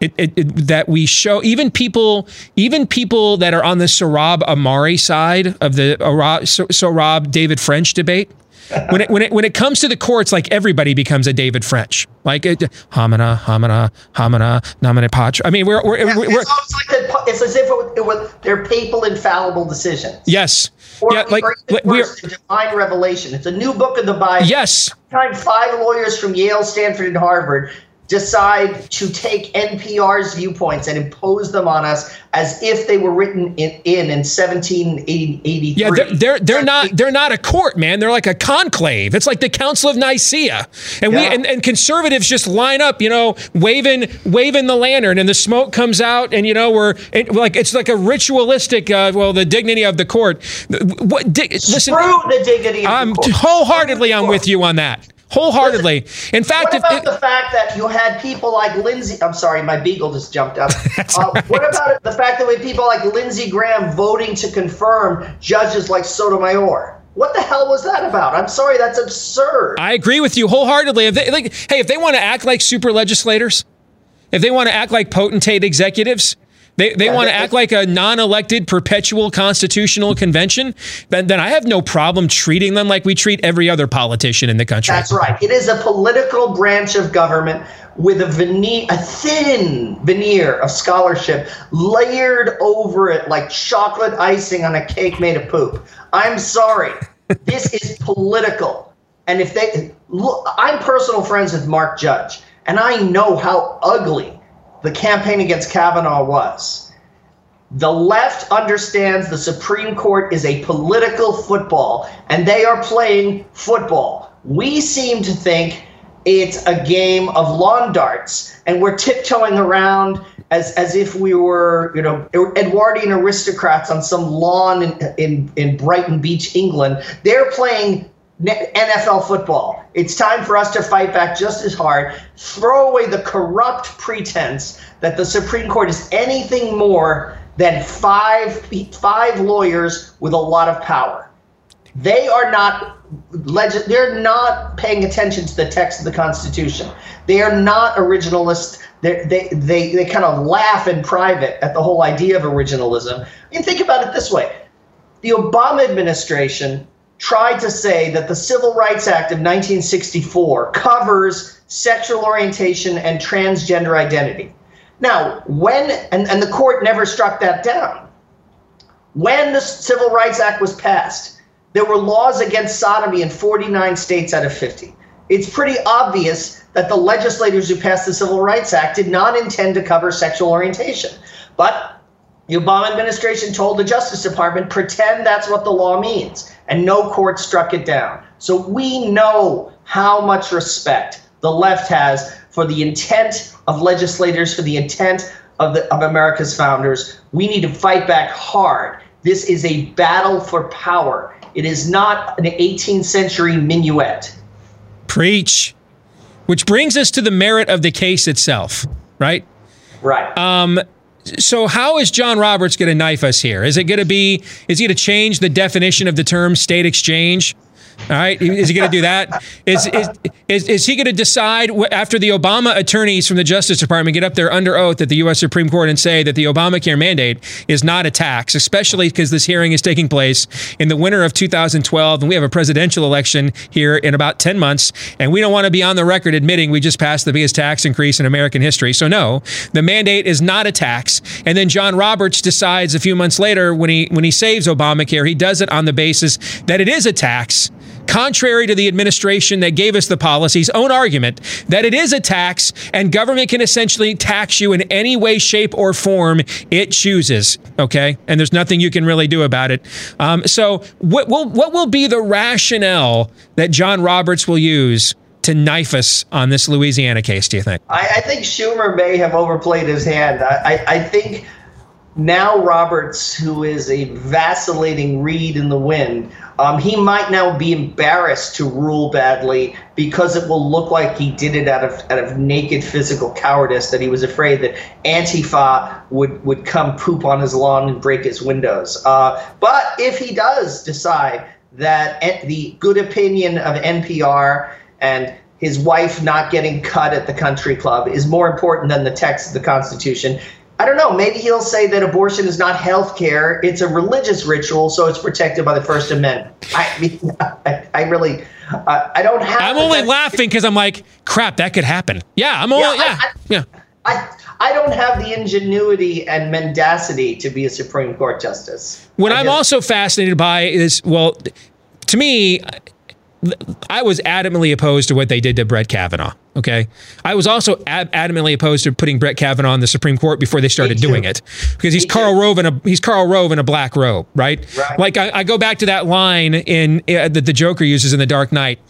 Speaker 2: it, it, it- that we show. Even people, even people that are on the Sohrab Ahmari side of the Ara- Sohrab David French debate. When it, when it when it comes to the courts, like everybody becomes a David French, like Hamana, Hamana, Hamana, Namane Patra. I mean, we're we're, we're, we're
Speaker 14: It's like the, it's as if it was, it was they're papal infallible decisions.
Speaker 2: yes,
Speaker 14: Or,
Speaker 2: yeah, like like, we're
Speaker 14: divine revelation. It's a new book of the Bible.
Speaker 2: yes,
Speaker 14: Time five lawyers from Yale, Stanford, and Harvard decide to take NPR's viewpoints and impose them on us as if they were written in in, in 1783.
Speaker 2: Yeah, they're, they're they're not they're not a court, man. They're like a conclave. It's like the Council of Nicaea, and we and, and conservatives just line up, you know, waving waving the lantern, and the smoke comes out, and you know we're it, like it's like a ritualistic. Uh, well, the dignity of the court. What? Di- listen,
Speaker 14: Screw the dignity of
Speaker 2: I'm
Speaker 14: the court.
Speaker 2: wholeheartedly I'm with you on that. Wholeheartedly. In fact,
Speaker 14: What
Speaker 2: if
Speaker 14: about
Speaker 2: it,
Speaker 14: the fact that you had people like Lindsey? I'm sorry, my beagle just jumped up. uh, what about the fact that we had people like Lindsey Graham voting to confirm judges like Sotomayor? What the hell was that about? I'm sorry, that's absurd.
Speaker 2: I agree with you wholeheartedly. If they, like, hey, if they want to act like super legislators, if they want to act like potentate executives, they, they want to act like a non-elected perpetual constitutional convention, then, then I have no problem treating them like we treat every other politician in the country.
Speaker 14: That's right. It is a political branch of government with a veneer, a thin veneer of scholarship layered over it like chocolate icing on a cake made of poop. I'm sorry. this is political. And if they look, I'm personal friends with Mark Judge, and I know how ugly the campaign against Kavanaugh was. The left understands the Supreme Court is a political football, and they are playing football. We seem to think it's a game of lawn darts, and we're tiptoeing around as, as if we were, you know, Edwardian aristocrats on some lawn in, in, in Brighton Beach, England. They're playing NFL football. It's time for us to fight back just as hard. Throw away the corrupt pretense that the Supreme Court is anything more than five five lawyers with a lot of power. They are not legis- they're not paying attention to the text of the Constitution. They are not originalists. They're, they they they kind of laugh in private at the whole idea of originalism. And think about it this way: the Obama administration tried to say that the Civil Rights Act of 1964 covers sexual orientation and transgender identity. Now, when, and, and the court never struck that down, when the Civil Rights Act was passed, there were laws against sodomy in 49 states out of 50. It's pretty obvious that the legislators who passed the Civil Rights Act did not intend to cover sexual orientation. But the Obama administration told the Justice Department, pretend that's what the law means. And no court struck it down. So we know how much respect the left has for the intent of legislators, for the intent of, the, of America's founders. We need to fight back hard. This is a battle for power. It is not an 18th century minuet.
Speaker 2: Preach. Which brings us to the merit of the case itself, right?
Speaker 14: Right.
Speaker 2: Um, So how is John Roberts going to knife us here? Is it going to be? Is he going to change the definition of the term state exchange? All right, is he going to do that? Is is is, is he going to decide after the Obama attorneys from the Justice Department get up there under oath at the U.S. Supreme Court and say that the Obamacare mandate is not a tax, especially because this hearing is taking place in the winter of 2012, and we have a presidential election here in about 10 months, and we don't want to be on the record admitting we just passed the biggest tax increase in American history. So no, the mandate is not a tax. And then John Roberts decides a few months later when he when he saves Obamacare, he does it on the basis that it is a tax contrary to the administration that gave us the policy's own argument that it is a tax and government can essentially tax you in any way, shape, or form it chooses. Okay. And there's nothing you can really do about it. Um, so, what will, what will be the rationale that John Roberts will use? To knife us on this Louisiana case, do you think?
Speaker 14: I, I think Schumer may have overplayed his hand. I, I, I think now Roberts, who is a vacillating reed in the wind, um, he might now be embarrassed to rule badly because it will look like he did it out of out of naked physical cowardice. That he was afraid that Antifa would would come poop on his lawn and break his windows. Uh, but if he does decide that the good opinion of NPR and his wife not getting cut at the country club is more important than the text of the Constitution. I don't know. Maybe he'll say that abortion is not health care; it's a religious ritual, so it's protected by the First Amendment. I mean, I, I really, uh, I don't have.
Speaker 2: I'm only laughing because I'm like, crap, that could happen. Yeah, I'm only, yeah, yeah.
Speaker 14: I,
Speaker 2: yeah.
Speaker 14: I, I don't have the ingenuity and mendacity to be a Supreme Court justice.
Speaker 2: What I'm also fascinated by is, well, to me, I was adamantly opposed to what they did to Brett Kavanaugh. Okay, I was also ad- adamantly opposed to putting Brett Kavanaugh on the Supreme Court before they started doing it because he's Karl Rove in a he's Karl Rove in a black robe, right?
Speaker 14: Right.
Speaker 2: Like I, I go back to that line in uh, that the Joker uses in The Dark Knight.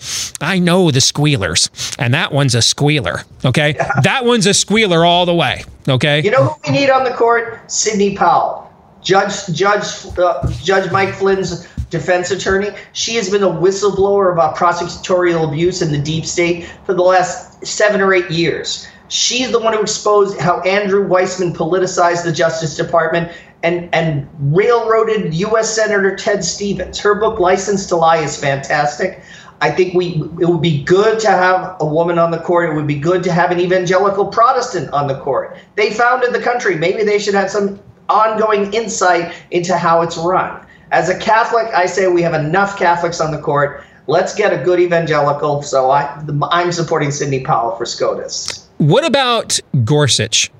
Speaker 2: I know the squealers, and that one's a squealer. Okay, that one's a squealer all the way. Okay,
Speaker 14: You know who we need on the court? Sidney Powell, Judge Judge uh, Judge Mike Flynn's defense attorney. She has been a whistleblower about prosecutorial abuse in the deep state for the last seven or eight years. She's the one who exposed how Andrew Weissmann politicized the Justice Department and, and railroaded U.S. Senator Ted Stevens. Her book, License to Lie, is fantastic. I think we it would be good to have a woman on the court. It would be good to have an evangelical Protestant on the court. They founded the country. Maybe they should have some ongoing insight into how it's run. As a Catholic, I say we have enough Catholics on the court. Let's get a good evangelical. So I, I'm supporting Sidney Powell for SCOTUS.
Speaker 2: What about Gorsuch,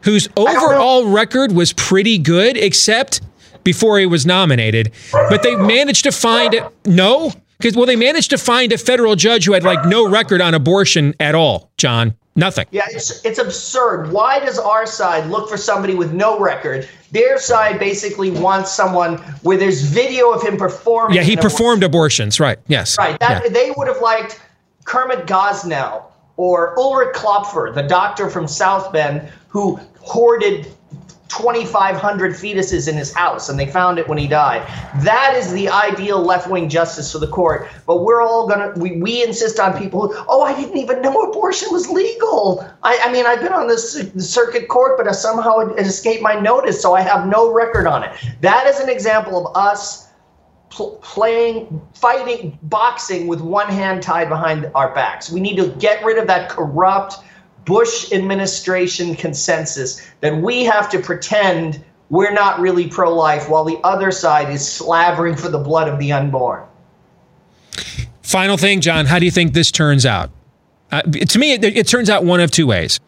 Speaker 2: whose overall record was pretty good, except before he was nominated? But they managed to find it. No, because well, they managed to find a federal judge who had like no record on abortion at all. John, nothing.
Speaker 14: Yeah, it's it's absurd. Why does our side look for somebody with no record? Their side basically wants someone where there's video of him performing.
Speaker 2: Yeah, he
Speaker 14: an abortion.
Speaker 2: performed abortions. Right. Yes.
Speaker 14: Right. That
Speaker 2: Yeah.
Speaker 14: they would have liked Kermit Gosnell or Ulrich Klopfer, the doctor from South Bend who hoarded 2,500 fetuses in his house, and they found it when he died. That is the ideal left-wing justice for the court. But we're all gonna we, we insist on people who, oh, I didn't even know abortion was legal. I, I mean, I've been on this circuit court, but somehow it, it escaped my notice, so I have no record on it. That is an example of us pl- playing, fighting, boxing with one hand tied behind our backs. We need to get rid of that corrupt Bush administration consensus that we have to pretend we're not really pro life while the other side is slavering for the blood of the unborn.
Speaker 2: Final thing, John. How do you think this turns out? Uh, to me, it, it turns out one of two ways.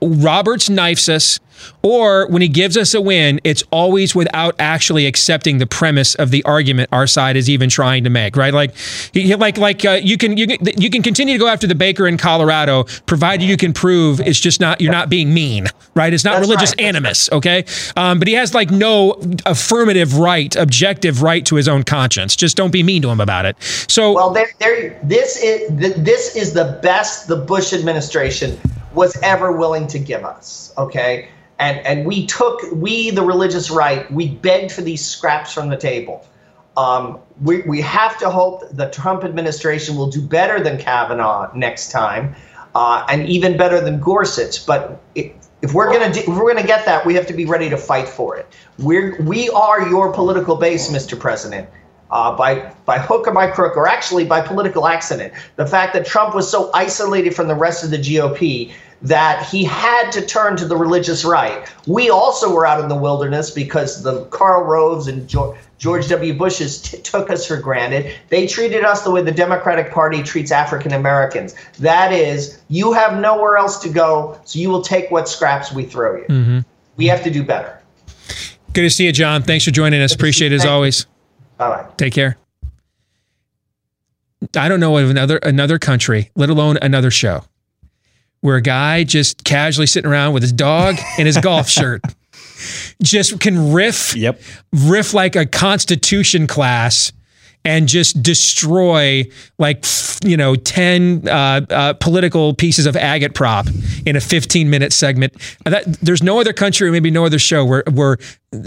Speaker 2: Roberts knifes us, or when he gives us a win, it's always without actually accepting the premise of the argument our side is even trying to make. Right? Like, he- like, like uh, you can you can you can continue to go after the baker in Colorado, provided you can prove it's just not you're not being mean. Right? It's not
Speaker 14: That's
Speaker 2: religious
Speaker 14: right.
Speaker 2: animus. Okay? Um, but he has like no affirmative right, objective right to his own conscience. Just don't be mean to him about it. So
Speaker 14: Well, there, there, this is this is the best the Bush administration was ever willing to give us. Okay, and and we took we the religious right we begged for these scraps from the table. Um, we we have to hope the Trump administration will do better than Kavanaugh next time, uh, and even better than Gorsuch. But it, If we're gonna do, if we're gonna get that, we have to be ready to fight for it. We're we are your political base, Mr. President. Uh, by by hook or by crook, or actually by political accident. The fact that Trump was so isolated from the rest of the GOP that he had to turn to the religious right. We also were out in the wilderness because the Karl Roves and George, George W. Bushes t- took us for granted. They treated us the way the Democratic Party treats African Americans. That is, you have nowhere else to go, so you will take what scraps we throw you.
Speaker 2: Mm-hmm.
Speaker 14: We have to do better.
Speaker 2: Good to see you, John. Thanks for joining us. Appreciate it as always.
Speaker 14: Bye bye.
Speaker 2: Take care. I don't know of another another country, let alone another show, where a guy just casually sitting around with his dog and his golf shirt just can riff,
Speaker 3: yep.
Speaker 2: riff like a constitution class and just destroy like you know 10 uh, uh, political pieces of agitprop in a 15 minute segment that, there's no other country or maybe no other show where where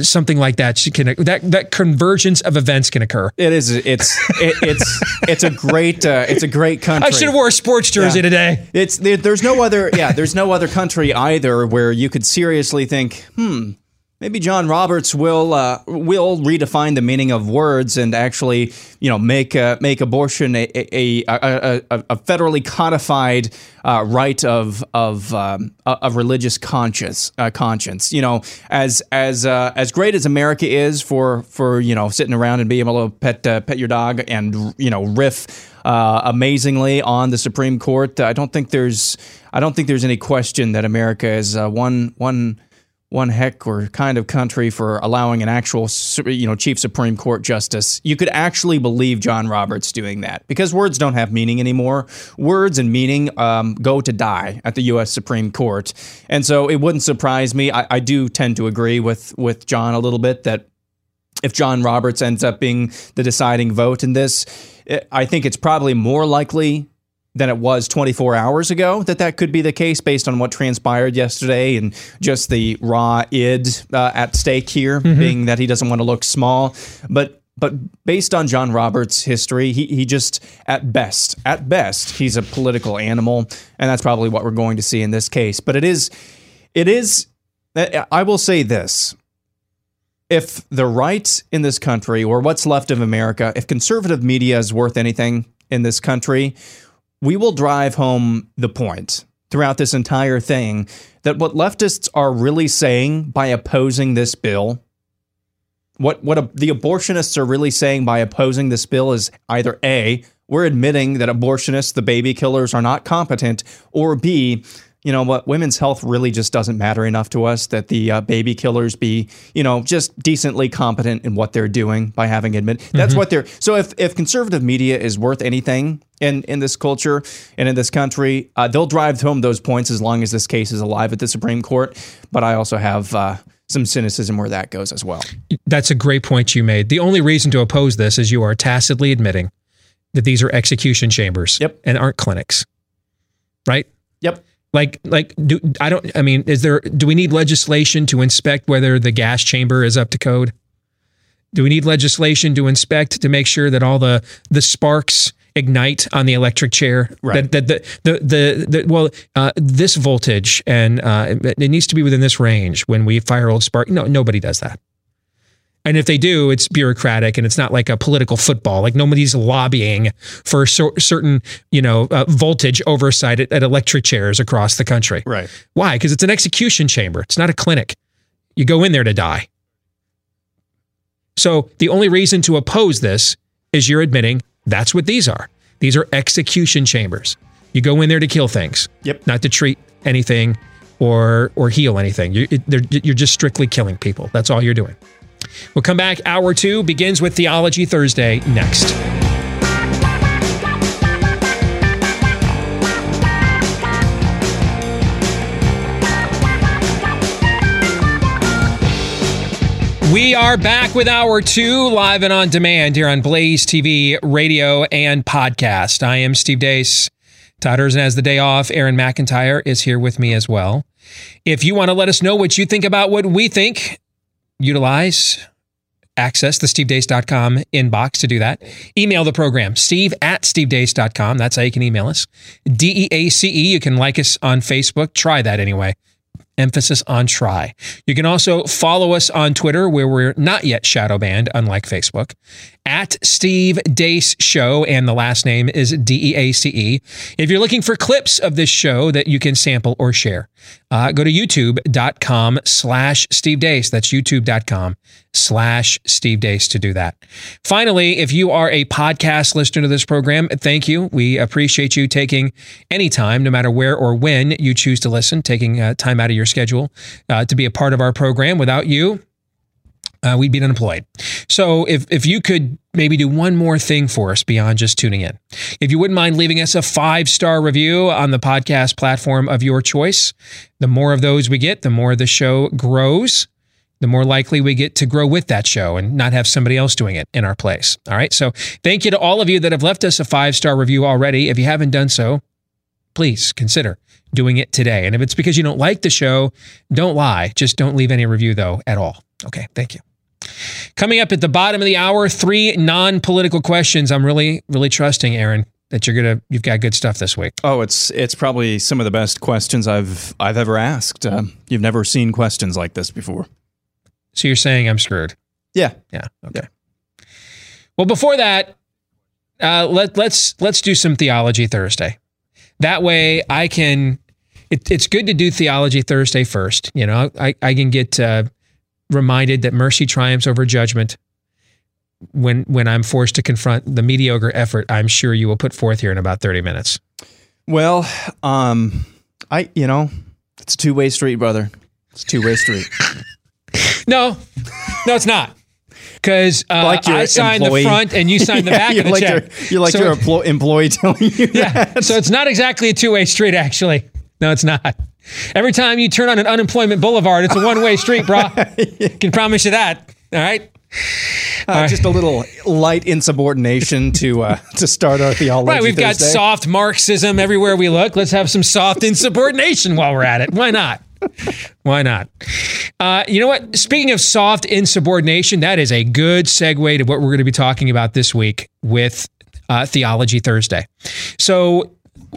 Speaker 2: something like that can that that convergence of events can occur
Speaker 3: It is. It's. It, it's. It's a great. Uh, it's a great country.
Speaker 2: i should have wore a sports jersey
Speaker 3: Yeah.
Speaker 2: today
Speaker 3: It's there, there's no other yeah there's no other country either where you could seriously think hmm maybe John Roberts will uh, will redefine the meaning of words and actually you know make uh, make abortion a a, a, a, a federally codified uh, right of of um, of religious conscience uh, conscience you know as as uh, as great as America is for for you know sitting around and being able to pet uh, pet your dog and you know riff amazingly on the Supreme Court. I don't think there's I don't think there's any question that America is one one one heck or kind of country for allowing an actual you know chief Supreme Court justice. You could actually believe John Roberts doing that because words don't have meaning anymore. Words and meaning um, go to die at the U.S. Supreme Court, and so it wouldn't surprise me. I, I do tend to agree with with John a little bit that if John Roberts ends up being the deciding vote in this, I think it's probably more likely than it was 24 hours ago that that could be the case based on what transpired yesterday and just the raw id uh, at stake here
Speaker 2: Mhm.
Speaker 3: being that he doesn't want to look small but but based on John Roberts' history, he, he just, at best, at best, he's a political animal. And that's probably what we're going to see in this case. But it is, it is, I will say this if the right in this country, or what's left of America, if conservative media is worth anything in this country, we will drive home the point throughout this entire thing that what leftists are really saying by opposing this bill, what what a, the abortionists are really saying by opposing this bill is either A, we're admitting that abortionists, the baby killers, are not competent, or B, you know what, women's health really just doesn't matter enough to us that the uh, baby killers be, you know, just decently competent in what they're doing by having admit. That's
Speaker 2: Mhm.
Speaker 3: what they're. So if if conservative media is worth anything in in this culture and in this country, uh, they'll drive home those points as long as this case is alive at the Supreme Court. But I also have. Uh, some cynicism where that goes as well.
Speaker 2: That's a great point you made. The only reason to oppose this is you are tacitly admitting that these are execution chambers
Speaker 3: yep.
Speaker 2: and aren't clinics. Right?
Speaker 3: Yep.
Speaker 2: Like like do I don't I mean is there do we need legislation to inspect whether the gas chamber is up to code? Do we need legislation to inspect to make sure that all the the sparks ignite on the electric chair?
Speaker 3: Right.
Speaker 2: That, that the, the the the well uh, this voltage and uh, it, it needs to be within this range when we fire old spark. No, nobody does that. And if they do, it's bureaucratic and it's not like a political football. Like nobody's lobbying for cer- certain, you know, uh, voltage oversight at, at electric chairs across the country.
Speaker 3: Right.
Speaker 2: Why? Because it's an execution chamber. It's not a clinic. You go in there to die. So the only reason to oppose this is you're admitting that's what these are. These are execution chambers. You go in there to kill things.
Speaker 3: Yep.
Speaker 2: Not to treat anything or or heal anything. You, you're just strictly killing people. That's all you're doing. We'll come back. Hour two begins with Theology Thursday next. We are back with hour two, live and on demand here on Blaze TV, radio, and podcast. I am Steve Deace. Todd Erzen has the day off. Aaron McIntyre is here with me as well. If you want to let us know what you think about what we think, utilize access the stevedeace.com inbox to do that. Email the program, steve at stevedeace.com. That's how you can email us. D E A C E. You can like us on Facebook. Try that anyway. Emphasis on try. You can also follow us on Twitter, where we're not yet shadow banned, unlike Facebook, at Steve Deace Show, and the last name is D E A C E. If you're looking for clips of this show that you can sample or share, uh, go to youtube.com slash Steve Deace. That's youtube.com slash Steve Deace to do that. Finally, if you are a podcast listener to this program, thank you. We appreciate you taking any time, no matter where or when you choose to listen, taking uh, time out of your schedule uh, to be a part of our program. Without you, uh, we'd be unemployed. So if if you could maybe do one more thing for us beyond just tuning in, if you wouldn't mind leaving us a five star review on the podcast platform of your choice, the more of those we get, the more the show grows. The more likely we get to grow with that show and not have somebody else doing it in our place. All right. So, thank you to all of you that have left us a five star review already. If you haven't done so, please consider doing it today. And if it's because you don't like the show, don't lie. Just don't leave any review, though, at all. Okay, thank you. Coming up at the bottom of the hour, three non-political questions. I'm really, really trusting Aaron that you're gonna you've got good stuff this week.
Speaker 3: Oh, it's it's probably some of the best questions I've I've ever asked. Uh, you've never seen questions like this before.
Speaker 2: So you're saying I'm screwed?
Speaker 3: Yeah,
Speaker 2: yeah. Okay. Well, before that, uh, let let's let's do some theology Thursday. That way, I can. It, it's good to do theology Thursday first. You know, I I can get. Uh, reminded that mercy triumphs over judgment when when I'm forced to confront the mediocre effort I'm sure you will put forth here in about 30 minutes.
Speaker 3: Well, um I you know, it's a two-way street, brother. It's a two-way street.
Speaker 2: no. No, it's not. Because uh,
Speaker 3: Like
Speaker 2: I signed
Speaker 3: employee.
Speaker 2: the front and you signed the
Speaker 3: Yeah,
Speaker 2: back
Speaker 3: you're
Speaker 2: of the
Speaker 3: like
Speaker 2: check.
Speaker 3: your- you're like
Speaker 2: So-
Speaker 3: your emplo- employee telling you
Speaker 2: yeah. So it's not exactly a two-way street, actually. No, it's not. Every time you turn on an unemployment boulevard, it's a one-way street, bro. Can promise you that. All right.
Speaker 3: Uh, just a little light insubordination to uh, to start our theology.
Speaker 2: Right, we've got soft Marxism everywhere we look. Let's have some soft insubordination while we're at it. Why not? Why not? Uh, you know what? Speaking of soft insubordination, that is a good segue to what we're going to be talking about this week with uh, Theology Thursday. So,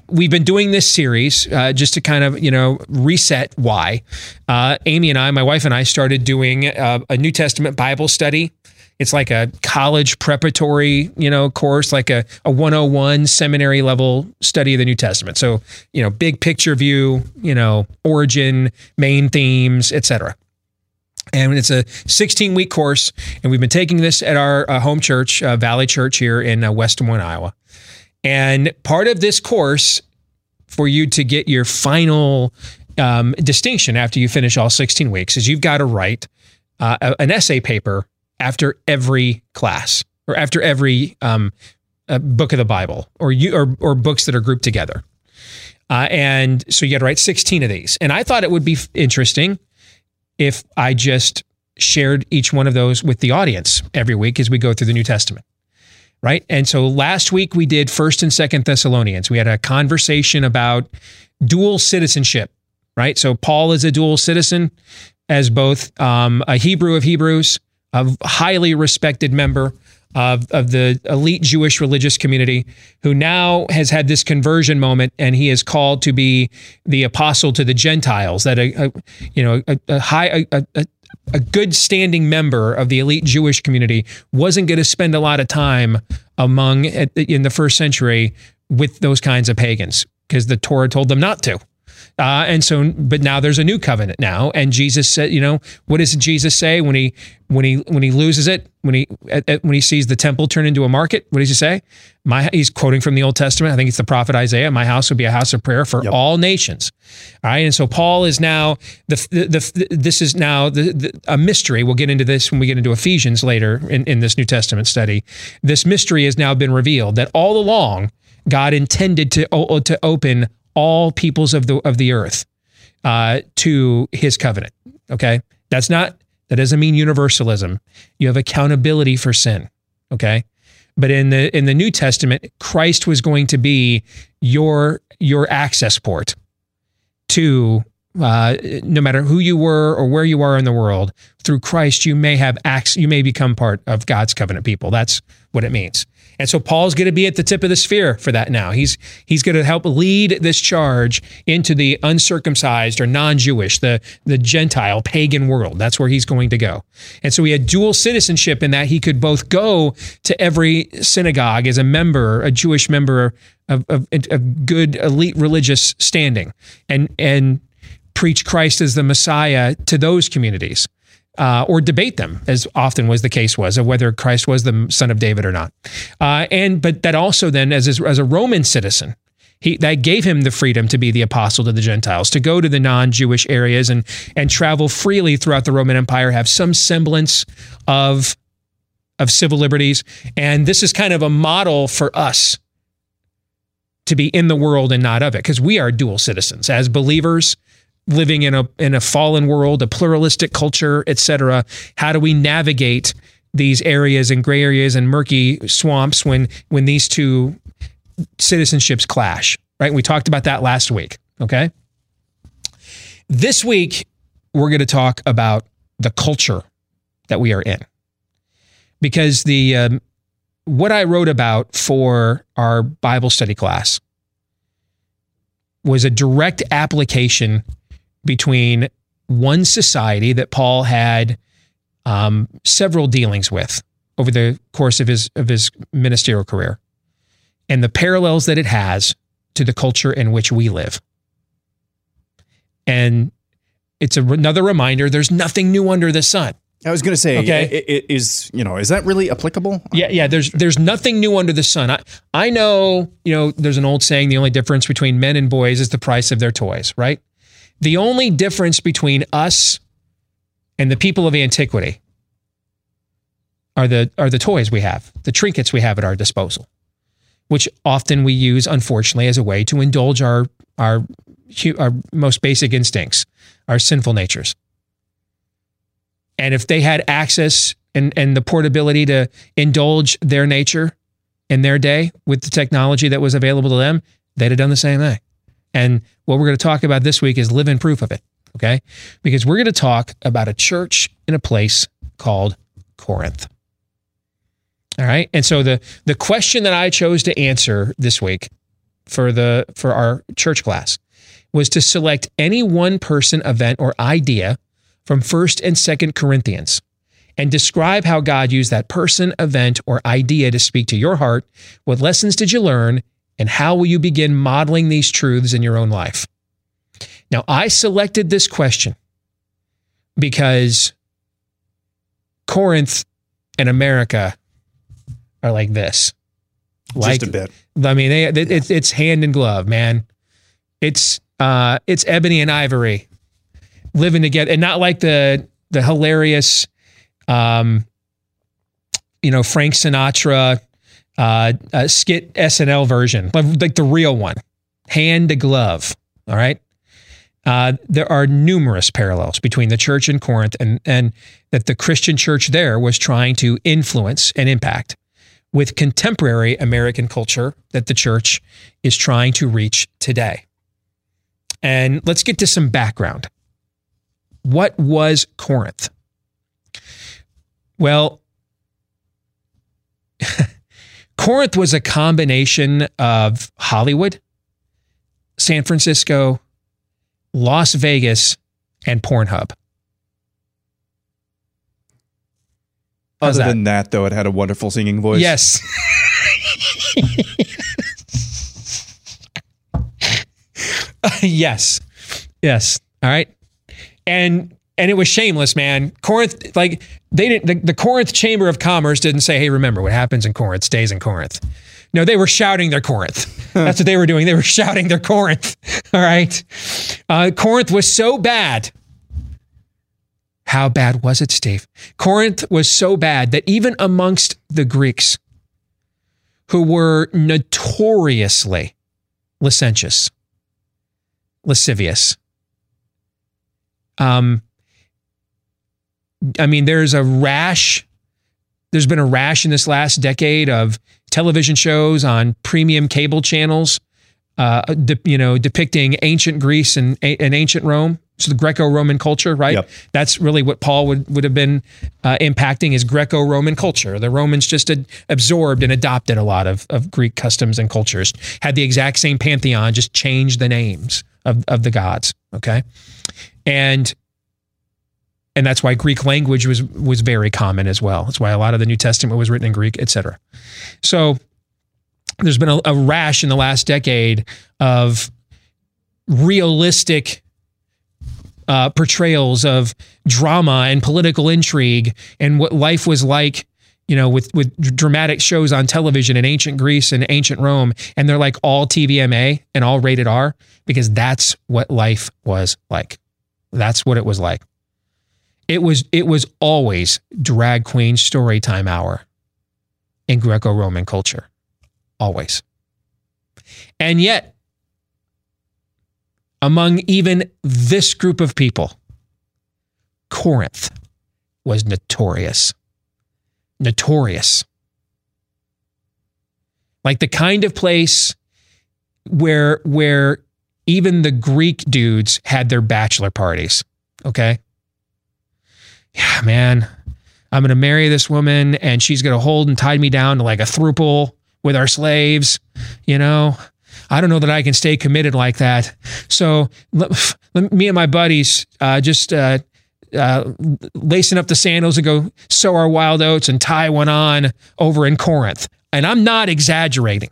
Speaker 2: we've been doing this series uh, just to kind of you know reset why uh, amy and i my wife and i started doing uh, a new testament bible study. It's like a college preparatory you know course like a, a 101 seminary level study of the new testament. So you know big picture view you know origin main themes etc and it's a 16 week course and we've been taking this at our uh, home church uh, valley church here in uh, west des moines iowa and part of this course, for you to get your final um, distinction after you finish all 16 weeks, is you've got to write uh, an essay paper after every class or after every um, uh, book of the Bible or you or, or books that are grouped together. Uh, and so you got to write 16 of these. And I thought it would be f- interesting if I just shared each one of those with the audience every week as we go through the New Testament right? And so last week we did First and Second Thessalonians. We had a conversation about dual citizenship, right? So Paul is a dual citizen, as both um, a Hebrew of Hebrews, a highly respected member of, of the elite Jewish religious community, who now has had this conversion moment, and he is called to be the apostle to the Gentiles. That a, a you know a, a high a, a, a good standing member of the elite Jewish community wasn't going to spend a lot of time among in the first century with those kinds of pagans because the Torah told them not to. Uh, and so, but now there's a new covenant now, and Jesus said, you know, what does Jesus say when he when he when he loses it when he at, at- when he sees the temple turn into a market? What does he say? My he's quoting from the Old Testament. I think it's the prophet Isaiah. My house will be a house of prayer for all nations. All right, and so Paul is now the the, the this is now the, the a mystery. We'll get into this when we get into Ephesians later in, in this New Testament study. This mystery has now been revealed that all along God intended to to open all peoples of the of the earth uh, to His covenant. Okay, that's not that doesn't mean universalism. You have accountability for sin. Okay, but in the in the New Testament, Christ was going to be your your access port to uh, no matter who you were or where you are in the world, through Christ, you may have acts, you may become part of God's covenant people. That's what it means. And so Paul's going to be at the tip of the sphere for that now. He's he's going to help lead this charge into the uncircumcised or non-Jewish, the the Gentile pagan world. That's where he's going to go. And so he had dual citizenship in that he could both go to every synagogue as a member, a Jewish member of, of, good elite religious standing, and and preach Christ as the Messiah to those communities uh, or debate them, as often was the case was, of whether Christ was the son of David or not. Uh, and but that also then, as as a Roman citizen, he that gave him the freedom to be the apostle to the Gentiles, to go to the non-Jewish areas and and travel freely throughout the Roman Empire, have some semblance of of civil liberties. And this is kind of a model for us to be in the world and not of it, because we are dual citizens as believers living in a in a fallen world, a pluralistic culture, etc. How do we navigate these areas and gray areas and murky swamps when when these two citizenships clash? Right? We talked about that last week. Okay. This week we're going to talk about the culture that we are in, because the um, what I wrote about for our Bible study class was a direct application between one society that Paul had um, several dealings with over the course of his of his ministerial career, and the parallels that it has to the culture in which we live. And it's a, another reminder: there's nothing new under the sun.
Speaker 3: I was going to say,
Speaker 2: Okay.
Speaker 3: okay, is you know, is that really applicable?
Speaker 2: Yeah, yeah. There's there's nothing new under the sun. I I know you know. There's an old saying: the only difference between men and boys is the price of their toys. Right. The only difference between us and the people of antiquity are the are the toys we have, the trinkets we have at our disposal, which often we use, unfortunately, as a way to indulge our our our most basic instincts, our sinful natures. And if they had access and, and the portability to indulge their nature in their day with the technology that was available to them, they'd have done the same thing. And what we're going to talk about this week is living proof of it. Okay. Because we're going to talk about a church in a place called Corinth. All right. And so the the question that I chose to answer this week for the for our church class was to select any one person, event, or idea from 1st and 2nd Corinthians and describe how God used that person, event, or idea to speak to your heart. What lessons did you learn? And how will you begin modeling these truths in your own life? Now, I selected this question because Corinth and America are like this.
Speaker 3: Just a bit.
Speaker 2: I mean, they, it, it's it's hand in glove, man. It's uh, it's ebony and ivory living together, and not like the the hilarious, um, you know, Frank Sinatra uh, uh, skit SNL version, like the real one, hand to glove. All right. Uh, there are numerous parallels between the church in Corinth and and that the Christian church there was trying to influence and impact with contemporary American culture that the church is trying to reach today. And let's get to some background. What was Corinth? Well, Corinth was a combination of Hollywood, San Francisco, Las Vegas, and Pornhub. How's
Speaker 3: Other
Speaker 2: that?
Speaker 3: than that, though, it had a wonderful singing voice.
Speaker 2: Yes. yes. Yes. All right. And and it was shameless, man. Corinth, like they didn't the, the Corinth Chamber of Commerce didn't say, hey, remember what happens in Corinth stays in Corinth. No, they were shouting their Corinth. That's what they were doing. They were shouting their Corinth. All right. Uh, Corinth was so bad. How bad was it, Steve? Corinth was so bad that even amongst the Greeks, who were notoriously licentious, lascivious, um, I mean, there's a rash. There's been a rash in this last decade of television shows on premium cable channels uh, de- you know, depicting ancient Greece and, and ancient Rome. So the Greco-Roman culture, right?
Speaker 3: Yep.
Speaker 2: That's really what Paul would, would have been uh, impacting is Greco-Roman culture. The Romans just had absorbed and adopted a lot of, of Greek customs and cultures. Had the exact same pantheon, just changed the names of, of the gods. Okay, and and that's why Greek language was was very common as well. That's why a lot of the New Testament was written in Greek, etc. So there's been a, a rash in the last decade of realistic uh, portrayals of drama and political intrigue and what life was like you know with with dramatic shows on television in ancient Greece and ancient Rome and they're like all TVMA and all rated R because that's what life was like that's what it was like it was it was always drag queen story time hour in Greco-Roman culture always and yet among even this group of people, Corinth was notorious. Notorious. Like the kind of place where where even the Greek dudes had their bachelor parties. Okay. Yeah, man. I'm gonna marry this woman and she's gonna hold and tie me down to like a thruple with our slaves, you know. I don't know that I can stay committed like that. So let, let me and my buddies uh, just uh, uh, lacing up the sandals and go sow our wild oats and tie one on over in Corinth. And I'm not exaggerating.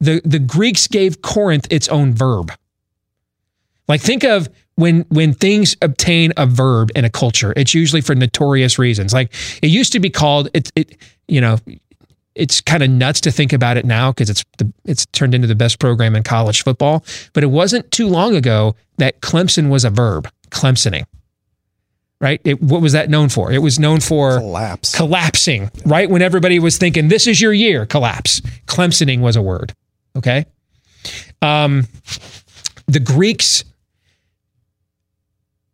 Speaker 2: The, the Greeks gave Corinth its own verb. Like think of when when things obtain a verb in a culture, it's usually for notorious reasons. Like it used to be called it, it you know, it's kind of nuts to think about it now because it's the, it's turned into the best program in college football. But it wasn't too long ago that Clemson was a verb, Clemsoning. Right? It, what was that known for? It was known for
Speaker 3: collapse,
Speaker 2: collapsing. Right when everybody was thinking, "This is your year," collapse. Clemsoning was a word. Okay. Um, the Greeks,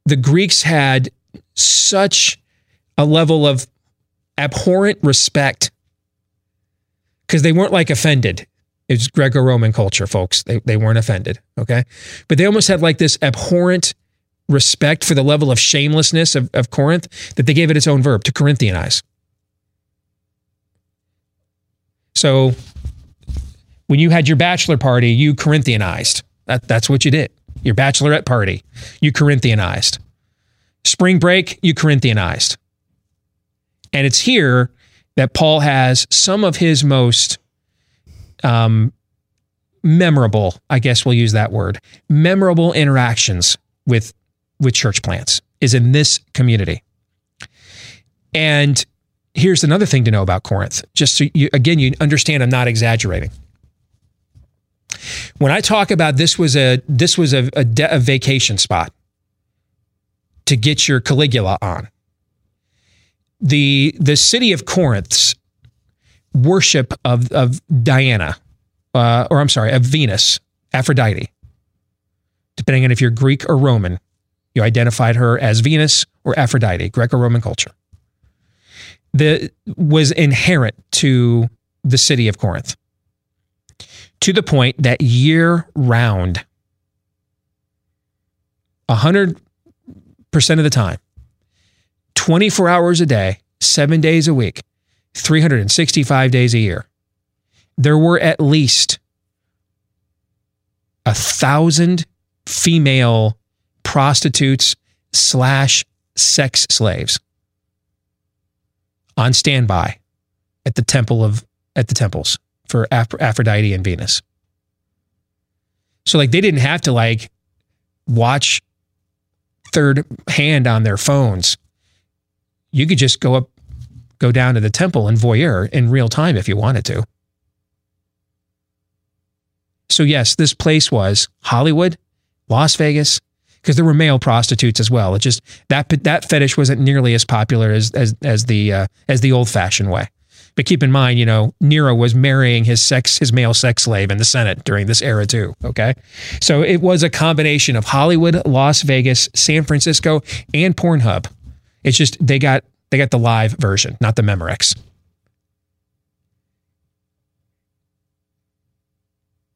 Speaker 2: the Greeks had such a level of abhorrent respect because they weren't like offended. It's Greco-Roman culture, folks. They, they weren't offended, okay? But they almost had like this abhorrent respect for the level of shamelessness of, of Corinth that they gave it its own verb, to Corinthianize. So when you had your bachelor party, you Corinthianized. That, that's what you did. Your bachelorette party, you Corinthianized. Spring break, you Corinthianized. And it's here that Paul has some of his most um, memorable, I guess we'll use that word, memorable interactions with with church plants is in this community. And here's another thing to know about Corinth, just so you again you understand I'm not exaggerating. When I talk about this was a this was a, a, de- a vacation spot to get your Caligula on the the city of Corinth's worship of of Diana, uh, or I'm sorry, of Venus, Aphrodite. Depending on if you're Greek or Roman, you identified her as Venus or Aphrodite, Greco-Roman culture. The was inherent to the city of Corinth. To the point that year round, hundred percent of the time, 24 hours a day, seven days a week, 365 days a year, there were at least a thousand female prostitutes slash sex slaves on standby at the temple of at the temples for Aphrodite and Venus. So like they didn't have to like watch third hand on their phones you could just go up, go down to the temple and voyeur in real time if you wanted to. So, yes, this place was Hollywood, Las Vegas, because there were male prostitutes as well. It just that that fetish wasn't nearly as popular as as as the uh, as the old fashioned way. But keep in mind, you know, Nero was marrying his sex his male sex slave in the Senate during this era too. Okay, so it was a combination of Hollywood, Las Vegas, San Francisco, and Pornhub. It's just they got they got the live version, not the Memorex.